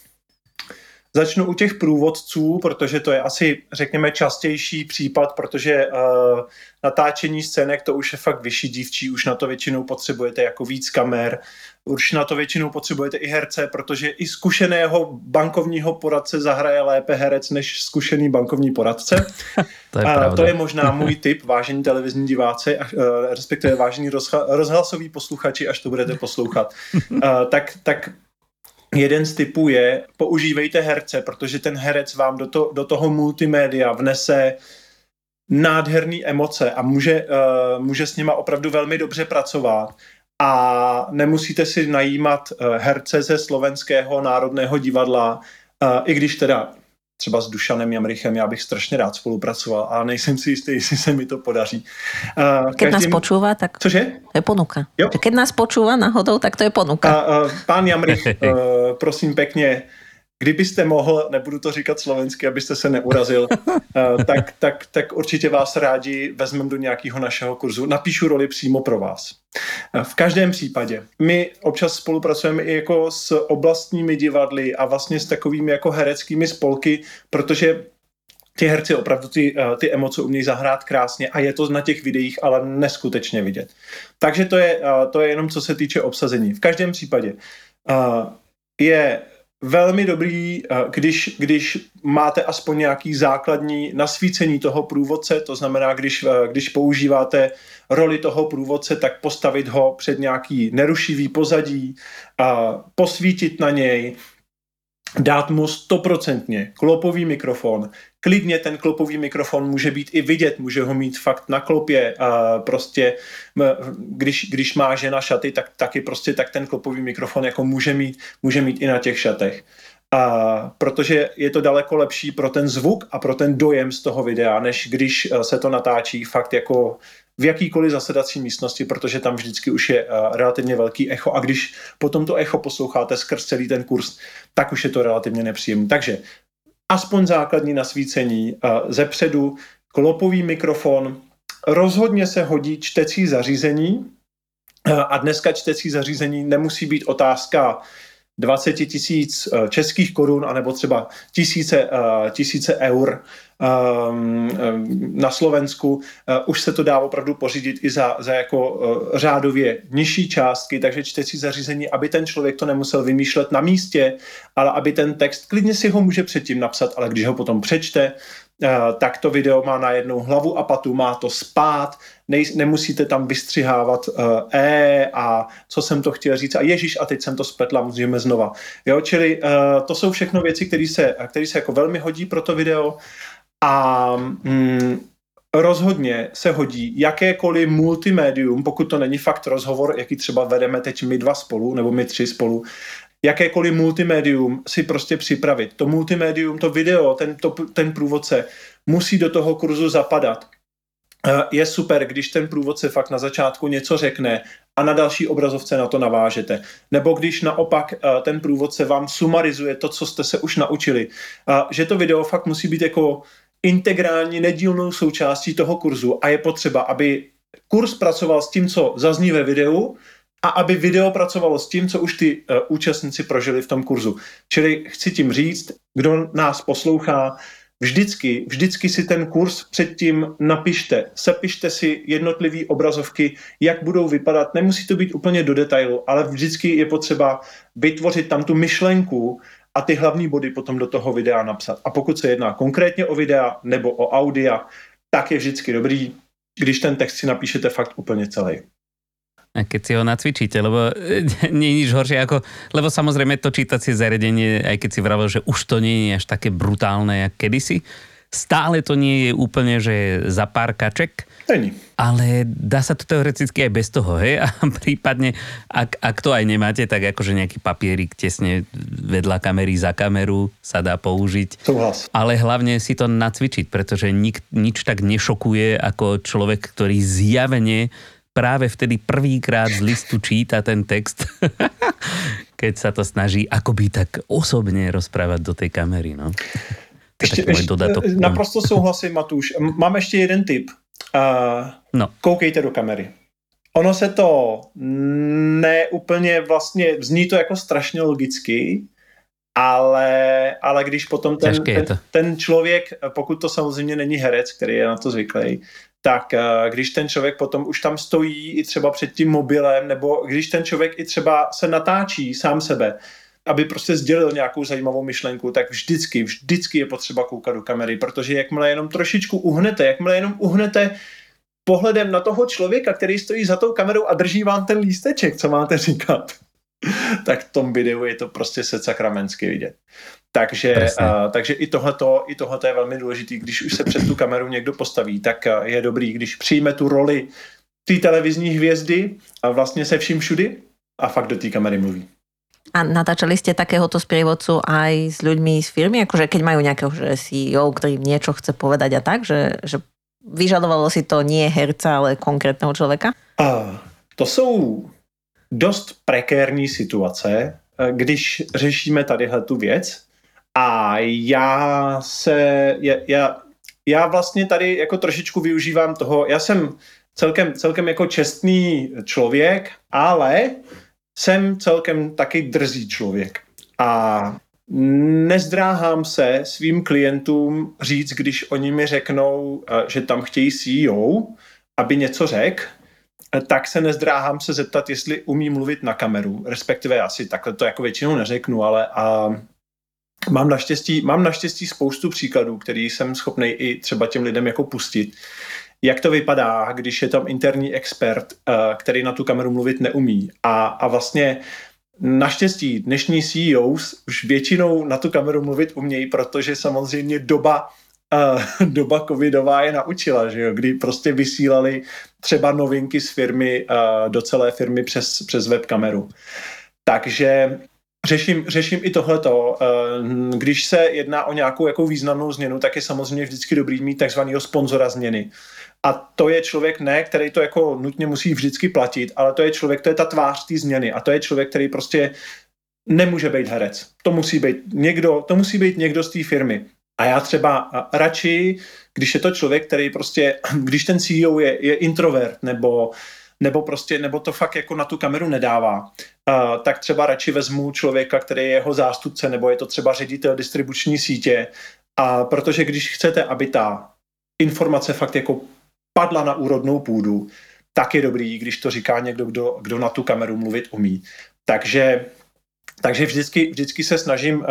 Začnu u těch průvodců, protože to je asi, řekněme, častější případ, protože uh, natáčení scének to už je fakt vyšší dívčí, už na to většinou potřebujete jako víc kamer, už na to většinou potřebujete i herce, protože i zkušeného bankovního poradce zahraje lépe herec než zkušený bankovní poradce. *laughs* to, je a to je možná můj tip, vážení televizní diváci, uh, respektive vážení rozhlasoví posluchači, až to budete poslouchat. Uh, *laughs* tak, tak Jeden z typů je, používejte herce, protože ten herec vám do, to, do toho multimédia vnese nádherné emoce a může, uh, může s nima opravdu velmi dobře pracovat. A nemusíte si najímat uh, herce ze slovenského národného divadla, uh, i když teda třeba s Dušanem Jamrichem, já bych strašně rád spolupracoval, ale nejsem si jistý, *laughs* jestli se mi to podaří. Uh, Keď každým... nás počúva, tak Cože? to je ponuka. Jo? Keď nás počúva náhodou, tak to je ponuka. Uh, uh, pán Jamrich, uh, *laughs* prosím pěkně, kdybyste mohl, nebudu to říkat slovensky, abyste se neurazil, uh, *laughs* tak, tak, tak určitě vás rádi vezmeme do nějakého našeho kurzu. Napíšu roli přímo pro vás. Uh, v každém případě. My občas spolupracujeme i jako s oblastními divadly a vlastně s takovými jako hereckými spolky, protože ty herci opravdu ty, uh, ty emoce umějí zahrát krásně a je to na těch videích ale neskutečně vidět. Takže to je, to je jenom co se týče obsazení. V každém případě je velmi dobrý, eh, když, když máte aspoň nějaký základní nasvícení toho průvodce, to znamená, když, eh, když používáte roli toho průvodce, tak postavit ho před nějaký nerušivý pozadí, a posvítit na něj, dát mu stoprocentně klopový mikrofon. Klidně ten klopový mikrofon může být i vidět, může ho mít fakt na klopě. A prostě, když, když má žena šaty, tak taky prostě tak ten klopový mikrofon jako může mít, může mít i na těch šatech. a protože je to daleko lepší pro ten zvuk a pro ten dojem z toho videa, než když se to natáčí fakt jako v jakýkoliv zasedací místnosti, protože tam vždycky už je relativně velký echo a když potom to echo posloucháte skrz celý ten kurz, tak už je to relativně nepříjemné. Takže aspoň základní nasvícení ze předu, klopový mikrofon, rozhodně se hodí čtecí zařízení a dneska čtecí zařízení nemusí být otázka 20 tisíc eh, českých korun, anebo třeba tisíce, eh, tisíce eur ehm, ehm, na Slovensku. Eh, už se to dá opravdu pořídit i za, za jako řádově nižší částky, takže čtecí zařízení, aby ten člověk to nemusel vymýšlet na místě, ale aby ten text, klidně si ho může předtím napsat, ale když ho potom přečte, tak to video má najednou hlavu a patu, má to spát, nej, nemusíte tam vystřihávat uh, e a co jsem to chtěl říct a ježíš a teď jsem to spletla, můžeme znova. Jo, čili uh, to jsou všechno věci, které se, které se jako velmi hodí pro to video a mm, rozhodně se hodí jakékoliv multimédium, pokud to není fakt rozhovor, jaký třeba vedeme teď my dva spolu, nebo my tři spolu, jakékoliv multimédium si prostě připravit. To multimédium, to video, ten, to, ten průvodce musí do toho kurzu zapadat. Eh, je super, když ten průvodce fakt na začátku něco řekne a na další obrazovce na to navážete. Nebo když naopak eh, ten průvodce vám sumarizuje to, co jste se už naučili. Že to video fakt musí být jako integrální, nedílnou součástí toho kurzu a je potřeba, aby kurz pracoval s tím, co zazní ve videu, a aby video pracovalo s tím, co už ty účastníci prožili v tom kurzu. Čili chci tím říct, kdo nás poslouchá, vždycky, vždycky si ten kurz předtím napište, sepište si jednotlivé obrazovky, jak budou vypadat. Nemusí to být úplně do detailu, ale vždycky je potřeba vytvořit tam tu myšlenku a ty hlavní body potom do toho videa napsat. A pokud se jedná konkrétně o videa nebo o audia, tak je vždycky dobrý, když ten text si napíšete fakt úplně celý keď si ho nacvičíte, lebo nie je nič horšie ako, lebo samozrejme to čítacie zariadenie, aj keď si vravel, že už to nie je až také brutálne, jak kedysi, stále to nie je úplne, že za pár kaček. Ani. Ale dá sa to teoreticky aj bez toho, hej? A *laughs* prípadne, ak, ak to aj nemáte, tak akože nejaký papierik tesne vedľa kamery za kameru sa dá použiť. Súhlas. Ale hlavne si to nacvičiť, pretože nik, nič tak nešokuje ako človek, ktorý zjavene práve vtedy prvýkrát z listu číta ten text, *laughs* keď sa to snaží akoby tak osobne rozprávať do tej kamery. No. Ještě, ještě, dodatok. No. Naprosto souhlasím, Matuš. Mám ještě jeden tip. Uh, no. Koukejte do kamery. Ono se to neúplně vlastně, zní to jako strašně logicky, ale, ale když potom ten, ten, ten člověk, pokud to samozřejmě není herec, který je na to zvyklý, tak eh, když ten člověk potom už tam stojí i třeba před tím mobilem, nebo když ten člověk i třeba se natáčí sám sebe, aby prostě sdělil nějakou zajímavou myšlenku, tak vždycky, vždycky je potřeba koukat do kamery, protože jakmile jenom trošičku uhnete, jakmile jenom uhnete pohledem na toho člověka, který stojí za tou kamerou a drží vám ten lísteček, co máte říkat, *laughs* tak v tom videu je to prostě se sakramensky vidět. Takže, uh, takže i tohleto, i tohleto je velmi důležité. Když už se před tu kameru někdo postaví, tak uh, je dobrý, když přijme tu roli té televizní hvězdy a vlastně se vším všudy a fakt do té kamery mluví. A natáčali ste takéhoto sprievodcu aj s ľuďmi z firmy? Akože keď majú nejakého že CEO, ktorý niečo chce povedať a tak, že, že vyžadovalo si to nie herca, ale konkrétneho člověka? A to jsou dost prekérní situace, eh, když řešíme tadyhle tu věc. A já se, já, já vlastně tady jako trošičku využívám toho, já jsem celkem, celkem jako čestný člověk, ale jsem celkem taky drzý člověk. A nezdráhám se svým klientům říct, když oni mi řeknou, eh, že tam chtějí CEO, aby něco řekl, tak se nezdráhám se zeptat, jestli umí mluvit na kameru, respektive asi takhle to jako většinou neřeknu, ale a mám naštěstí, mám naštěstí spoustu příkladů, který jsem schopný i třeba těm lidem jako pustit. Jak to vypadá, když je tam interní expert, eh, který na tu kameru mluvit neumí. A, a vlastně naštěstí dnešní CEOs už většinou na tu kameru mluvit umějí, protože samozřejmě doba uh, *laughs* doba covidová je naučila, že jo, kdy prostě vysílali třeba novinky z firmy uh, do celé firmy přes, přes webkameru. Takže Řeším, řeším i tohleto. Eh, když se jedná o nějakou jakou významnou změnu, tak je samozřejmě vždycky dobrý mít takzvaného sponzora změny. A to je člověk ne, který to jako nutně musí vždycky platit, ale to je člověk, to je ta tvář té změny a to je člověk, který prostě nemůže být herec. To musí být někdo, to musí být někdo z té firmy. A já třeba radši, když je to člověk, který prostě, *clears throat* když ten CEO je, je introvert nebo nebo prostě, nebo to fakt jako na tu kameru nedává, uh, tak třeba radši vezmu člověka, který je jeho zástupce, nebo je to třeba ředitel distribuční sítě, a protože když chcete, aby ta informace fakt jako padla na úrodnou půdu, tak je dobrý, když to říká někdo, kdo, kdo na tu kameru mluvit umí. Takže takže vždycky, vždycky se snažím uh,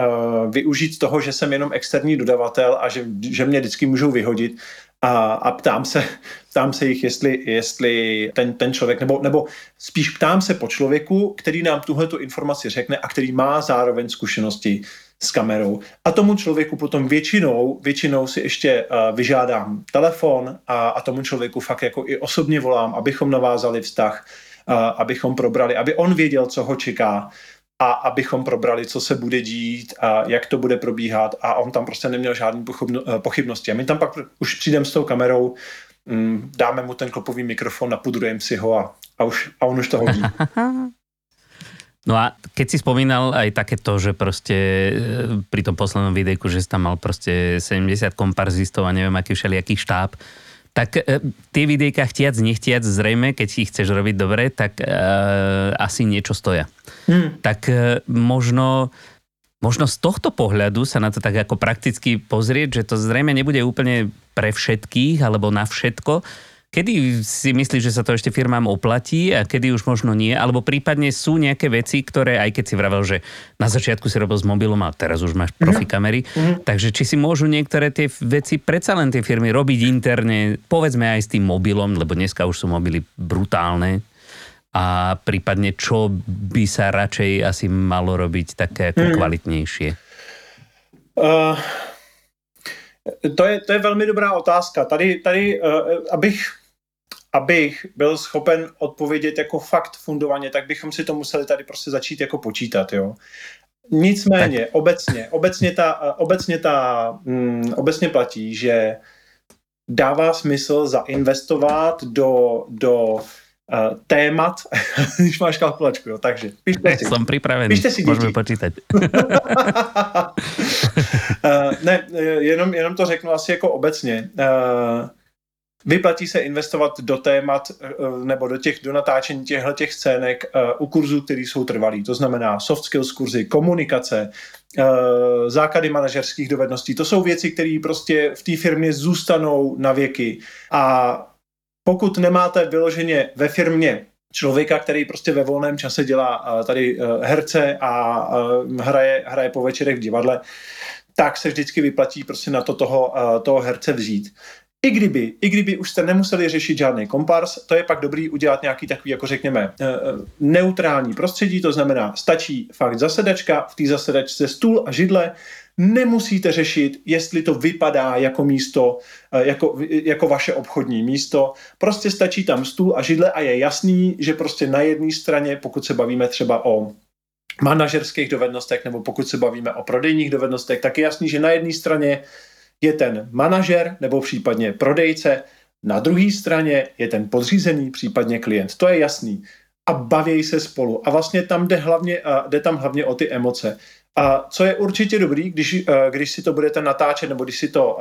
využít toho, že jsem jenom externí dodavatel a že, že mě vždycky můžou vyhodit a, a ptám, se, ptám se jich, jestli, jestli ten, ten člověk, nebo, nebo spíš ptám se po člověku, který nám tuhle informaci řekne a který má zároveň zkušenosti s kamerou. A tomu člověku potom většinou, většinou si ještě uh, vyžádám telefon a, a tomu člověku fakt jako i osobně volám, abychom navázali vztah, uh, abychom probrali, aby on věděl, co ho čeká a abychom probrali, co se bude dít a jak to bude probíhat a on tam prostě neměl žádné eh, pochybnosti. A my tam pak už přijdeme s tou kamerou, mm, dáme mu ten klopový mikrofon, napudrujeme si ho a, a, už, a on už to hodí. *laughs* No a keď si spomínal aj takéto, že proste eh, pri tom poslednom videjku, že si tam mal proste 70 komparzistov a neviem aký všelijaký štáb, tak e, tie videjka chtiac, nechtiac, zrejme, keď ich chceš robiť dobre, tak e, asi niečo stoja. Hmm. Tak e, možno, možno z tohto pohľadu sa na to tak ako prakticky pozrieť, že to zrejme nebude úplne pre všetkých alebo na všetko, Kedy si myslíš, že sa to ešte firmám oplatí a kedy už možno nie? Alebo prípadne sú nejaké veci, ktoré, aj keď si vravel, že na začiatku si robil s mobilom a teraz už máš profi mhm. kamery, mm-hmm. takže či si môžu niektoré tie veci predsa len tie firmy robiť interne, povedzme aj s tým mobilom, lebo dneska už sú mobily brutálne, a prípadne čo by sa radšej asi malo robiť také ako mm. kvalitnější? Uh, to, je, to je velmi dobrá otázka. Tady, tady uh, abych abych byl schopen odpovědět jako fakt fundovaně, tak bychom si to museli tady prostě začít jako počítat, jo. Nicméně, tak. obecně, obecně, ta, obecně, ta, mm, obecně platí, že dává smysl zainvestovat do, do uh, témat, *laughs* když máš kalkulačku, jo, takže pište si. Jsem připravený, pište si můžeme počítat. uh, *laughs* ne, jenom, jenom to řeknu asi jako obecně. Uh, Vyplatí se investovat do témat eh, nebo do těch do natáčení těchto těch scének eh, u kurzů, které jsou trvalý. To znamená soft skills kurzy, komunikace, eh, základy manažerských dovedností. To jsou věci, které prostě v té firmě zůstanou na věky. A pokud nemáte vyloženě ve firmě člověka, který prostě ve volném čase dělá tady herce a hraje, hraje po večerech v divadle, tak se vždycky vyplatí prostě na to toho, toho herce vzít. I kdyby, I kdyby už jste nemuseli řešit žádný kompars, to je pak dobrý udělat nějaký takový, jako řekněme, eh, eh, neutrální prostředí, to znamená, stačí fakt zasedačka, v té zasedačce stůl a židle, nemusíte řešit, jestli to vypadá jako místo, eh, jako, jako vaše obchodní místo. Prostě stačí tam stůl a židle a je jasný, že prostě na jedné straně, pokud se bavíme třeba o manažerských dovednostech nebo pokud se bavíme o prodejních dovednostech, tak je jasný, že na jedné straně je ten manažer nebo případně prodejce, na druhé straně je ten podřízený, případně klient. To je jasný. A baví se spolu. A vlastně tam jde, hlavně, jde tam hlavně o ty emoce. A co je určitě dobrý, když, když si to budete natáčet, nebo když si to,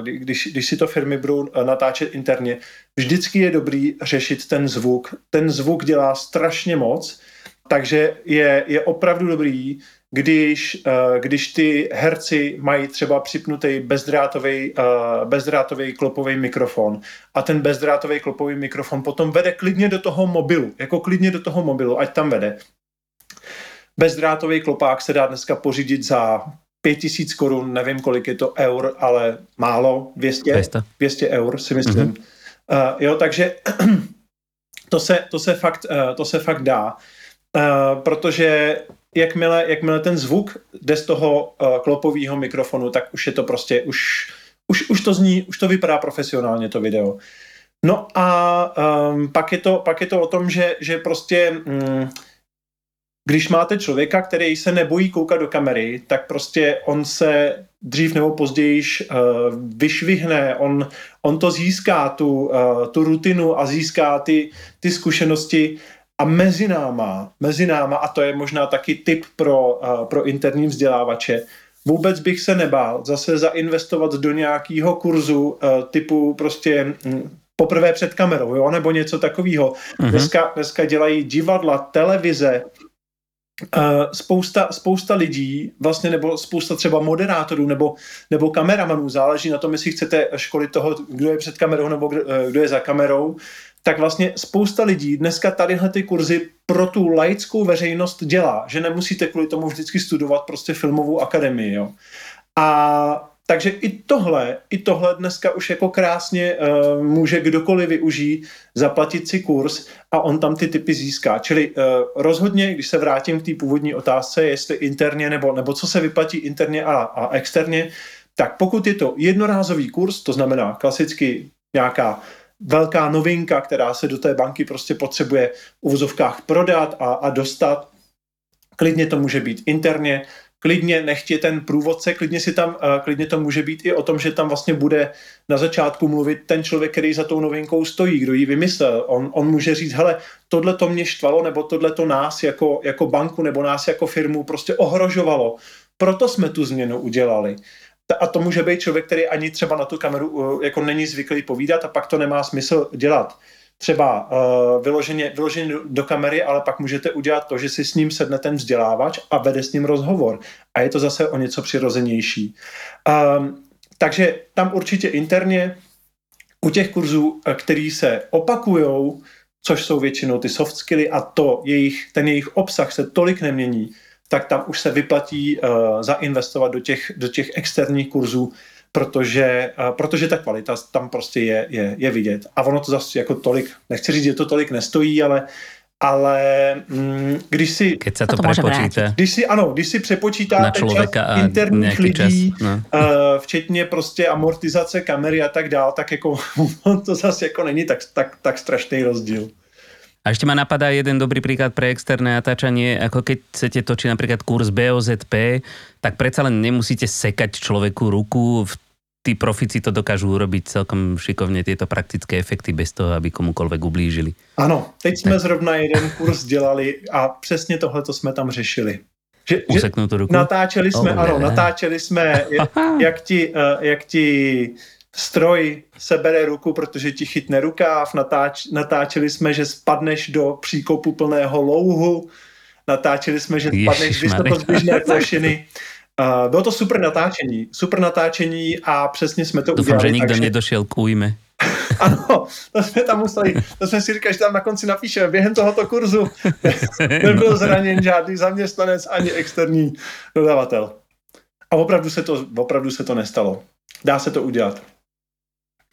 když, když si to firmy budou natáčet interně, vždycky je dobrý řešit ten zvuk. Ten zvuk dělá strašně moc, takže je, je opravdu dobrý když, uh, když ty herci mají třeba připnutý bezdrátový, uh, bezdrátový klopový mikrofon a ten bezdrátový klopový mikrofon potom vede klidně do toho mobilu, jako klidně do toho mobilu, ať tam vede. Bezdrátový klopák se dá dneska pořídit za 5000 korun, nevím kolik je to eur, ale málo, 200, 200 eur si myslím. Mm-hmm. Uh, jo, takže *clears throat* to se, to se, fakt, uh, to se fakt dá. Uh, protože jakmile, jakmile ten zvuk jde z toho uh, klopového mikrofonu, tak už je to prostě, už, už, už to zní, už to vypadá profesionálně to video. No a um, pak, je to, pak je to o tom, že, že prostě um, když máte člověka, který se nebojí koukat do kamery, tak prostě on se dřív nebo později uh, vyšvihne, on, on to získá, tu, uh, tu rutinu a získá ty, ty zkušenosti a mezi náma, mezi náma, a to je možná taky tip pro, uh, pro interní vzdělávače, vůbec bych se nebál zase zainvestovat do nějakého kurzu uh, typu prostě hm, poprvé před kamerou, jo, nebo něco takového. Mm-hmm. Dneska, dneska dělají divadla, televize, Uh, spousta, spousta lidí, vlastně nebo spousta třeba moderátorů nebo, nebo kameramanů, záleží na tom, jestli chcete školit toho, kdo je před kamerou nebo kdo, kdo je za kamerou, tak vlastně spousta lidí dneska tadyhle ty kurzy pro tu laickou veřejnost dělá, že nemusíte kvůli tomu vždycky studovat prostě filmovou akademii, jo. A takže i tohle, i tohle dneska už jako krásně uh, může kdokoliv využít, zaplatit si kurz a on tam ty typy získá. Čili uh, rozhodně, když se vrátím k té původní otázce, jestli interně nebo, nebo co se vyplatí interně a, a externě, tak pokud je to jednorázový kurz, to znamená klasicky nějaká velká novinka, která se do té banky prostě potřebuje v uvozovkách prodat a, a dostat, klidně to může být interně, klidně nechtě ten průvodce, klidně, si tam, uh, klidně to může být i o tom, že tam vlastně bude na začátku mluvit ten člověk, který za tou novinkou stojí, kdo ji vymyslel. On, on může říct, hele, tohle to mě štvalo, nebo tohle to nás jako, jako banku, nebo nás jako firmu prostě ohrožovalo. Proto jsme tu změnu udělali. A to může být člověk, který ani třeba na tu kameru uh, jako není zvyklý povídat a pak to nemá smysl dělat třeba uh, vyloženě, vyloženě do, do kamery, ale pak můžete udělat to, že si s ním sedne ten vzdělávač a vede s ním rozhovor. A je to zase o něco přirozenější. Um, takže tam určitě interně u těch kurzů, eh, který se opakujou, což jsou většinou ty soft skilly a to jejich, ten jejich obsah se tolik nemění, tak tam už se vyplatí uh, zainvestovat do těch, do těch externích kurzů, protože, protože ta kvalita tam prostě je, je, je vidět. A ono to zase jako tolik, nechci říct, že to tolik nestojí, ale ale mm, když si... Keď se to, to prepočíta. Když si, ano, když si přepočítáte čas interních lidí, čas, no. uh, včetně prostě amortizace kamery a tak dál, tak jako *laughs* to zase jako není tak, tak, tak strašný rozdíl. A ešte ma napadá jeden dobrý príklad pre externé natáčanie, ako keď chcete točiť napríklad kurz BOZP, tak predsa len nemusíte sekať človeku ruku, tí profici to dokážu urobiť celkom šikovne tieto praktické efekty bez toho, aby komukoľvek ublížili. Ano, teď jsme tak. zrovna jeden kurz dělali a přesně tohle jsme tam řešili. Že, tu ruku? Natáčeli jsme, oh, ano, ne. natáčeli jsme, jak, ti, eh, jak ti stroj sebere ruku, protože ti chytne rukáv, natáč, natáčeli jsme, že spadneš do příkopu plného louhu, natáčeli jsme, že spadneš z vysokozběžné plošiny. Uh, bylo to super natáčení, super natáčení a přesně jsme to Doufám, udělali. že nikdo takže... nedošel k újme. *laughs* ano, to jsme tam museli, to jsme si říkali, že tam na konci napíšeme, během tohoto kurzu *laughs* nebyl zraněn žádný zaměstnanec ani externí dodavatel. A opravdu se to, opravdu se to nestalo. Dá se to udělat.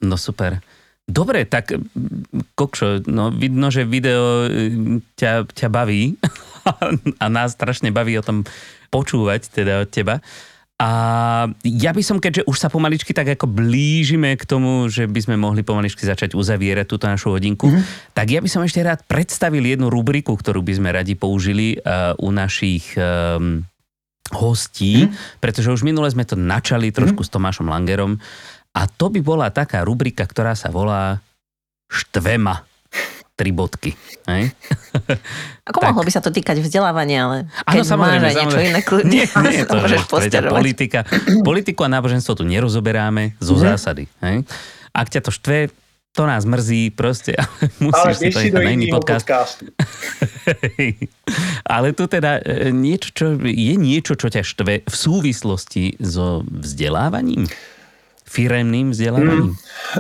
No super. Dobre, tak kokšo, no vidno, že video e, ťa, ťa baví *laughs* a nás strašne baví o tom počúvať teda od teba. A ja by som, keďže už sa pomaličky tak ako blížime k tomu, že by sme mohli pomaličky začať uzavierať túto našu hodinku, mm-hmm. tak ja by som ešte rád predstavil jednu rubriku, ktorú by sme radi použili uh, u našich um, hostí, mm-hmm. pretože už minule sme to načali trošku mm-hmm. s Tomášom Langerom a to by bola taká rubrika, ktorá sa volá Štvema. Tri bodky. Hej? *laughs* Ako tak. mohlo by sa to týkať vzdelávania, ale keď ano, samozrejme, máš niečo iné, kľudne nie, *laughs* nie, to, môžeš politika. *clears throat* Politiku a náboženstvo tu nerozoberáme zo mm. zásady. Hej? Ak ťa to štve, to nás mrzí proste, *laughs* ale musíš ale si to na iný podcast. ale tu teda e, niečo, čo, je niečo, čo ťa štve v súvislosti so vzdelávaním? Firemným vzděláváním? Hmm,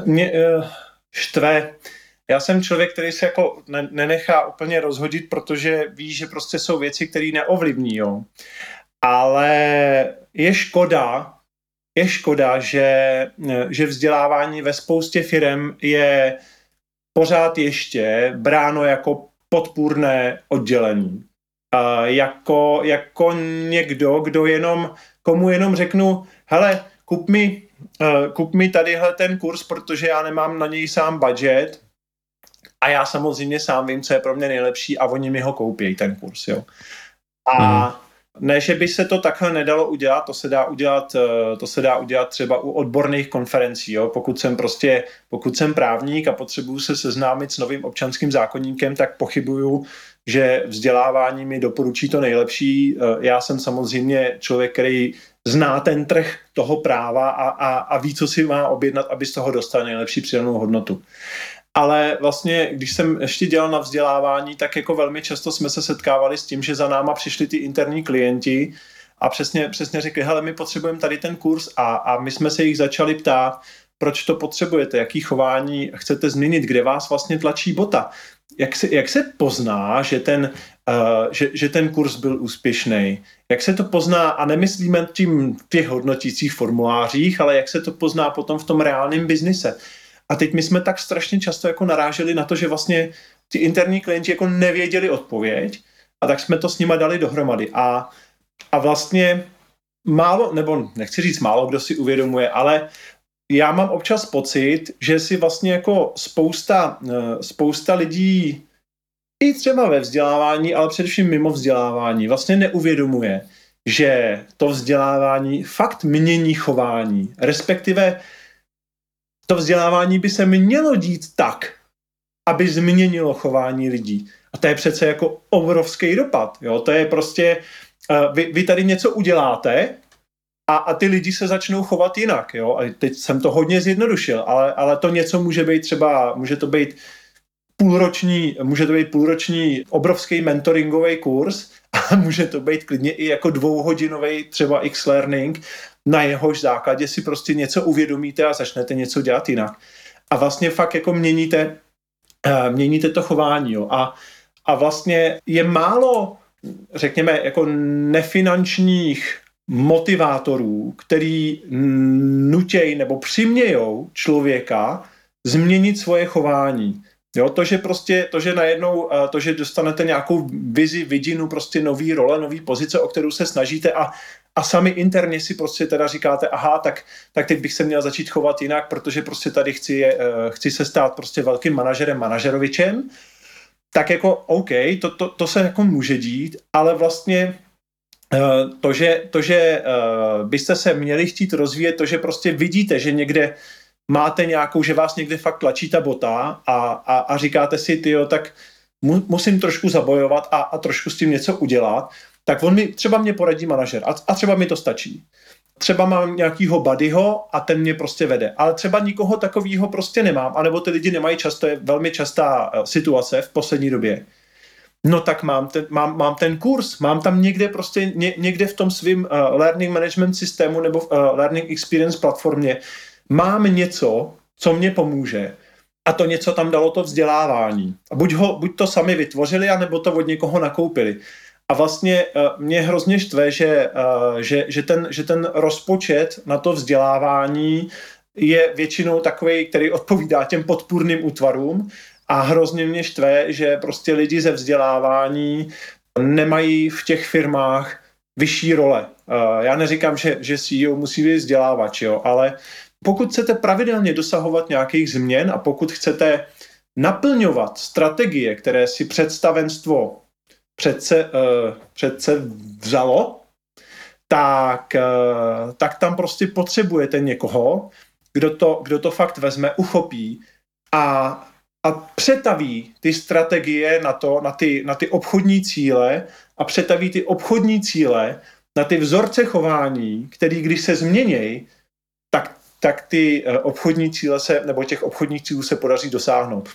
mě uh, štve. Já jsem člověk, který se jako ne, nenechá úplně rozhodit, protože ví, že prostě jsou věci, které neovlivní, jo. Ale je škoda, je škoda, že, že vzdělávání ve spoustě firm je pořád ještě bráno jako podpůrné oddělení. Jako, jako někdo, kdo jenom, komu jenom řeknu, hele, kup mi kup mi tadyhle ten kurz, protože já nemám na něj sám budget a já samozřejmě sám vím, co je pro mě nejlepší a oni mi ho koupějí, ten kurz, jo. A mm. ne, že by se to takhle nedalo udělat, to se dá udělat, eh, to se dá udělat třeba u odborných konferencí, jo? pokud jsem prostě, pokud jsem právník a potřebuju se seznámit s novým občanským zákonníkem, tak pochybuju, že vzdělávání mi doporučí to nejlepší. Eh, já jsem samozřejmě člověk, který zná ten trh toho práva a, a, a ví, co si má objednat, aby z toho dostal nejlepší přidanou hodnotu. Ale vlastně, když jsem ještě dělal na vzdělávání, tak jako velmi často jsme se setkávali s tím, že za náma přišli ty interní klienti a přesně, přesně řekli, hele, my potřebujeme tady ten kurz a, a my jsme se jich začali ptát, proč to potřebujete, jaký chování chcete změnit, kde vás vlastně tlačí bota. Jak se, jak se pozná, že ten, uh, že, že ten kurz byl úspěšný? Jak se to pozná, a nemyslíme tím v těch hodnotících formulářích, ale jak se to pozná potom v tom reálném biznise? A teď my jsme tak strašně často jako naráželi na to, že vlastně ty interní klienti jako nevěděli odpověď a tak jsme to s nima dali dohromady. A, a vlastně málo, nebo nechci říct málo, kdo si uvědomuje, ale já mám občas pocit, že si vlastně jako spousta, eh, spousta lidí i třeba ve vzdělávání, ale především mimo vzdělávání vlastně neuvědomuje, že to vzdělávání fakt mění chování, respektive to vzdělávání by se mělo dít tak, aby změnilo chování lidí. A to je přece jako obrovský dopad. Jo? To je prostě, uh, vy, vy tady něco uděláte a, a ty lidi se začnou chovat jinak. Jo? A teď jsem to hodně zjednodušil, ale, ale to něco může být třeba, může to být půlroční, může to být půlroční obrovský mentoringový kurz a *laughs* může to být klidně i jako dvouhodinový třeba X-learning, na jehož základě si prostě něco uvědomíte a začnete něco dělat jinak. A vlastně fakt jako měníte, uh, měníte to chování. Jo. A, a vlastně je málo, řekněme, jako nefinančních motivátorů, který nutějí nebo přimějou člověka změnit svoje chování. Jo, to, že prostě, to, že najednou, eh, to, že dostanete nějakou vizi, vidinu, prostě nový role, nový pozice, o kterou se snažíte a, a sami interně si prostě teda říkáte, aha, tak, tak teď bych se měl začít chovat jinak, protože prostě tady chci, uh, chci se stát prostě velkým manažerem, manažerovičem, tak jako OK, to, to, to se jako může dít, ale vlastně to, že, to, že uh, byste se měli chtít rozvíjet, to, že prostě vidíte, že někde máte nějakou, že vás někde fakt tlačí ta bota a, a, a říkáte si, ty tak mu, musím trošku zabojovat a, a trošku s tím něco udělat, tak on mi, třeba mě poradí manažer a, a třeba mi to stačí. Třeba mám nějakýho buddyho a ten mě prostě vede. Ale třeba nikoho takového prostě nemám, anebo ty lidi nemají často, je velmi častá eh, situace v poslední době. No tak mám ten, mám, mám ten kurz, mám tam někde prostě ně, někde v tom svém uh, learning management systému nebo v uh, learning experience platformě mám něco, co mě pomůže a to něco tam dalo to vzdělávání. A buď, ho, buď to sami vytvořili, anebo to od někoho nakoupili. A vlastně uh, mě hrozně štve, že, uh, že, že, ten, že ten rozpočet na to vzdělávání je většinou takový, který odpovídá těm podpůrným útvarům a hrozně mě štve, že prostě lidi ze vzdělávání nemají v těch firmách vyšší role. Uh, já neříkám, že, že CEO musí být vzdělávač, jo, ale pokud chcete pravidelně dosahovat nějakých změn a pokud chcete naplňovat strategie, které si představenstvo přece, uh, přece vzalo, tak, uh, tak tam prostě potřebujete někoho, kdo to, kdo to fakt vezme, uchopí a, a přetaví ty strategie na, to, na, ty, na ty obchodní cíle a přetaví ty obchodní cíle na ty vzorce chování, který když se změnějí, tak, tak ty uh, obchodní cíle se, nebo těch obchodních cílů se podaří dosáhnout.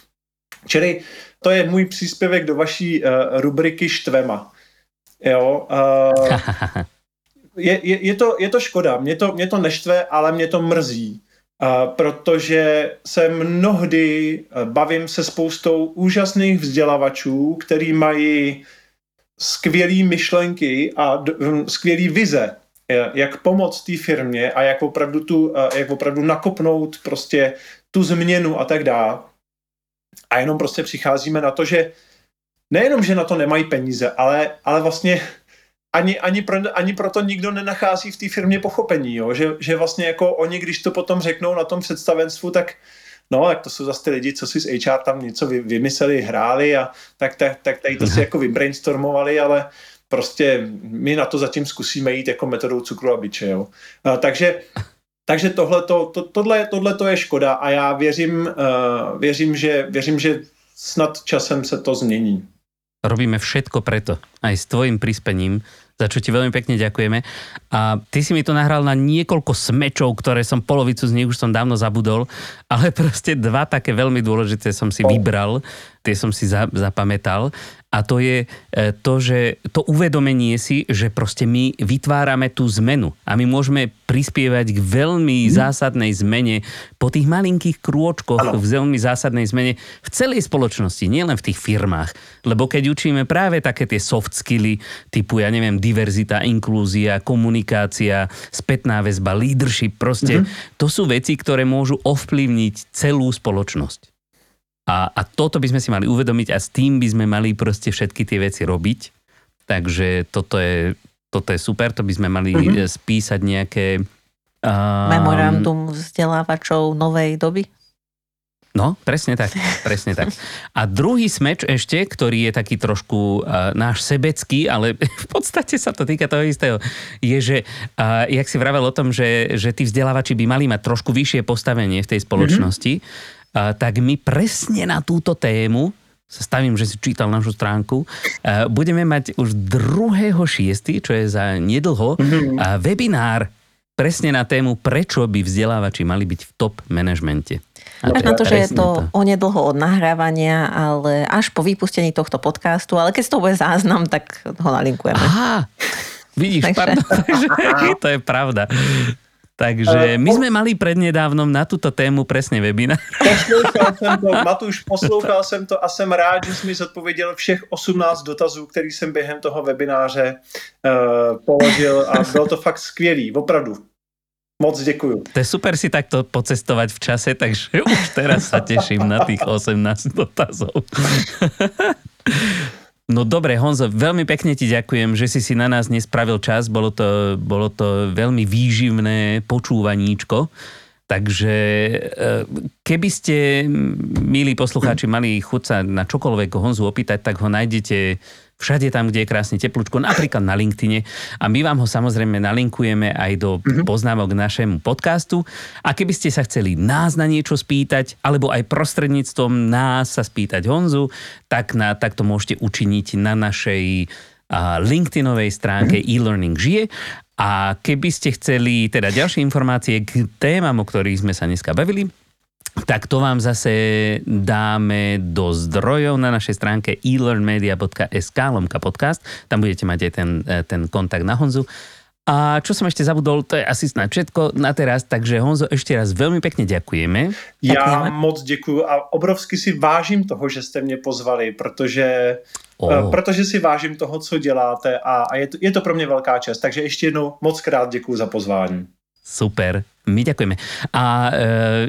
Čili to je můj příspěvek do vaší uh, rubriky Štvema. Jo, uh, *laughs* je, je, je, to, je to škoda, mě to, mě to neštve, ale mě to mrzí, protože se mnohdy uh, bavím se spoustou úžasných vzdělavačů, který mají skvělé myšlenky a skvělé vize, jak pomoct té firmě a jak opravdu, tu, jak opravdu nakopnout prostě tu změnu a tak dále. A jenom prostě přicházíme na to, že nejenom, že na to nemají peníze, ale, ale vlastně ani, ani, pro, ani proto nikdo nenachází v té firmě pochopení, jo? Že, že vlastně jako oni, když to potom řeknou na tom představenstvu, tak no, tak to jsou zase ty lidi, co si z HR tam něco vy, vymysleli, hráli a tak, tak, tak tady to si mhm. jako vybrainstormovali, ale prostě my na to zatím zkusíme jít jako metodou cukru a byče. Jo. A, takže takže tohle to, tohle, tohle to je škoda a já věřím, uh, věřím, že, věřím, že snad časem se to změní. Robíme všetko preto, aj s tvojim prispením, za čo ti veľmi pekne ďakujeme. A ty si mi to nahral na niekoľko smečov, ktoré som polovicu z nich už som dávno zabudol, ale *laughs* proste dva také veľmi dôležité som si vybral, tie som si za, zapamätal a to je e, to, že to uvedomenie si, že proste my vytvárame tú zmenu a my môžeme prispievať k veľmi mm. zásadnej zmene po tých malinkých krôčkoch, ano. v veľmi zásadnej zmene v celej spoločnosti, nielen v tých firmách. Lebo keď učíme práve také tie soft skilly, typu, ja neviem, diverzita, inklúzia, komunikácia, spätná väzba, leadership, proste, mm-hmm. to sú veci, ktoré môžu ovplyvniť celú spoločnosť. A, a toto by sme si mali uvedomiť a s tým by sme mali proste všetky tie veci robiť. Takže toto je, toto je super, to by sme mali mm-hmm. spísať nejaké... Um, Memorandum vzdelávačov novej doby? No, presne tak, presne tak. *laughs* A druhý smeč ešte, ktorý je taký trošku uh, náš sebecký, ale *laughs* v podstate sa to týka toho istého, je, že uh, jak si vravel o tom, že, že tí vzdelávači by mali mať trošku vyššie postavenie v tej spoločnosti, mm-hmm tak my presne na túto tému sa stavím, že si čítal našu stránku. Budeme mať už 2.6., čo je za nedlho, mm-hmm. webinár presne na tému, prečo by vzdelávači mali byť v top manažmente. Až na to, že je to, to onedlho od nahrávania, ale až po vypustení tohto podcastu, ale keď to bude záznam, tak ho nalinkujeme. Aha, vidíš, takže... pardon, *laughs* takže to je pravda. Takže my sme mali prednedávnom na túto tému presne webinár. *laughs* Poslouchal jsem to, *laughs* Matuš, poslouchal jsem to a jsem rád, že jsi mi zodpověděl všech 18 dotazů, který jsem během toho webináře uh, položil a bylo to fakt skvělý, opravdu. Moc děkuju. To je super si takto pocestovať v čase, takže už teraz sa teším na tých 18 dotazov. *laughs* No dobre, Honzo, veľmi pekne ti ďakujem, že si si na nás nespravil čas. Bolo to, bolo to veľmi výživné počúvaníčko. Takže e, keby ste, milí poslucháči, mali chuť sa na čokoľvek Honzu opýtať, tak ho nájdete všade tam, kde je krásne teplúčko, napríklad na LinkedIne. A my vám ho samozrejme nalinkujeme aj do mm-hmm. poznámok k našemu podcastu. A keby ste sa chceli nás na niečo spýtať, alebo aj prostredníctvom nás sa spýtať Honzu, tak, na, tak to môžete učiniť na našej LinkedInovej stránke mm-hmm. e-learning žije. A keby ste chceli teda ďalšie informácie k témam, o ktorých sme sa dneska bavili, tak to vám zase dáme do zdrojov na našej stránke elearnmedia.sk lomka podcast. Tam budete mať aj ten, e, ten kontakt na Honzu. A čo som ešte zabudol, to je asi snad všetko na teraz, takže Honzo, ešte raz veľmi pekne ďakujeme. Já moc děkuju a obrovsky si vážím toho, že jste mě pozvali, protože, oh. protože si vážím toho, co děláte a, a je, to, je to pro mě velká čest. Takže ještě jednou moc krát děkuju za pozvání. Super, my ďakujeme. A e,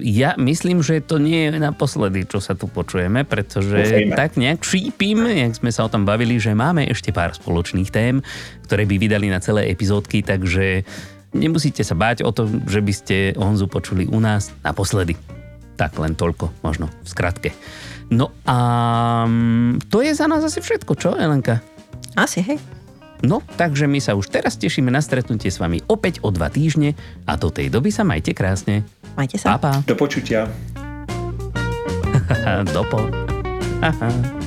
ja myslím, že to nie je naposledy, čo sa tu počujeme, pretože Ufejme. tak nejak šípim, jak sme sa o tom bavili, že máme ešte pár spoločných tém, ktoré by vydali na celé epizódky, takže nemusíte sa báť o to, že by ste Honzu počuli u nás naposledy. Tak len toľko, možno v skratke. No a mm, to je za nás asi všetko, čo, Elenka? Asi, hej. No, takže my sa už teraz tešíme na stretnutie s vami opäť o dva týždne a do tej doby sa majte krásne. Majte sa. Pa, pa. Do počutia. *laughs* Dopo. Aha. *laughs*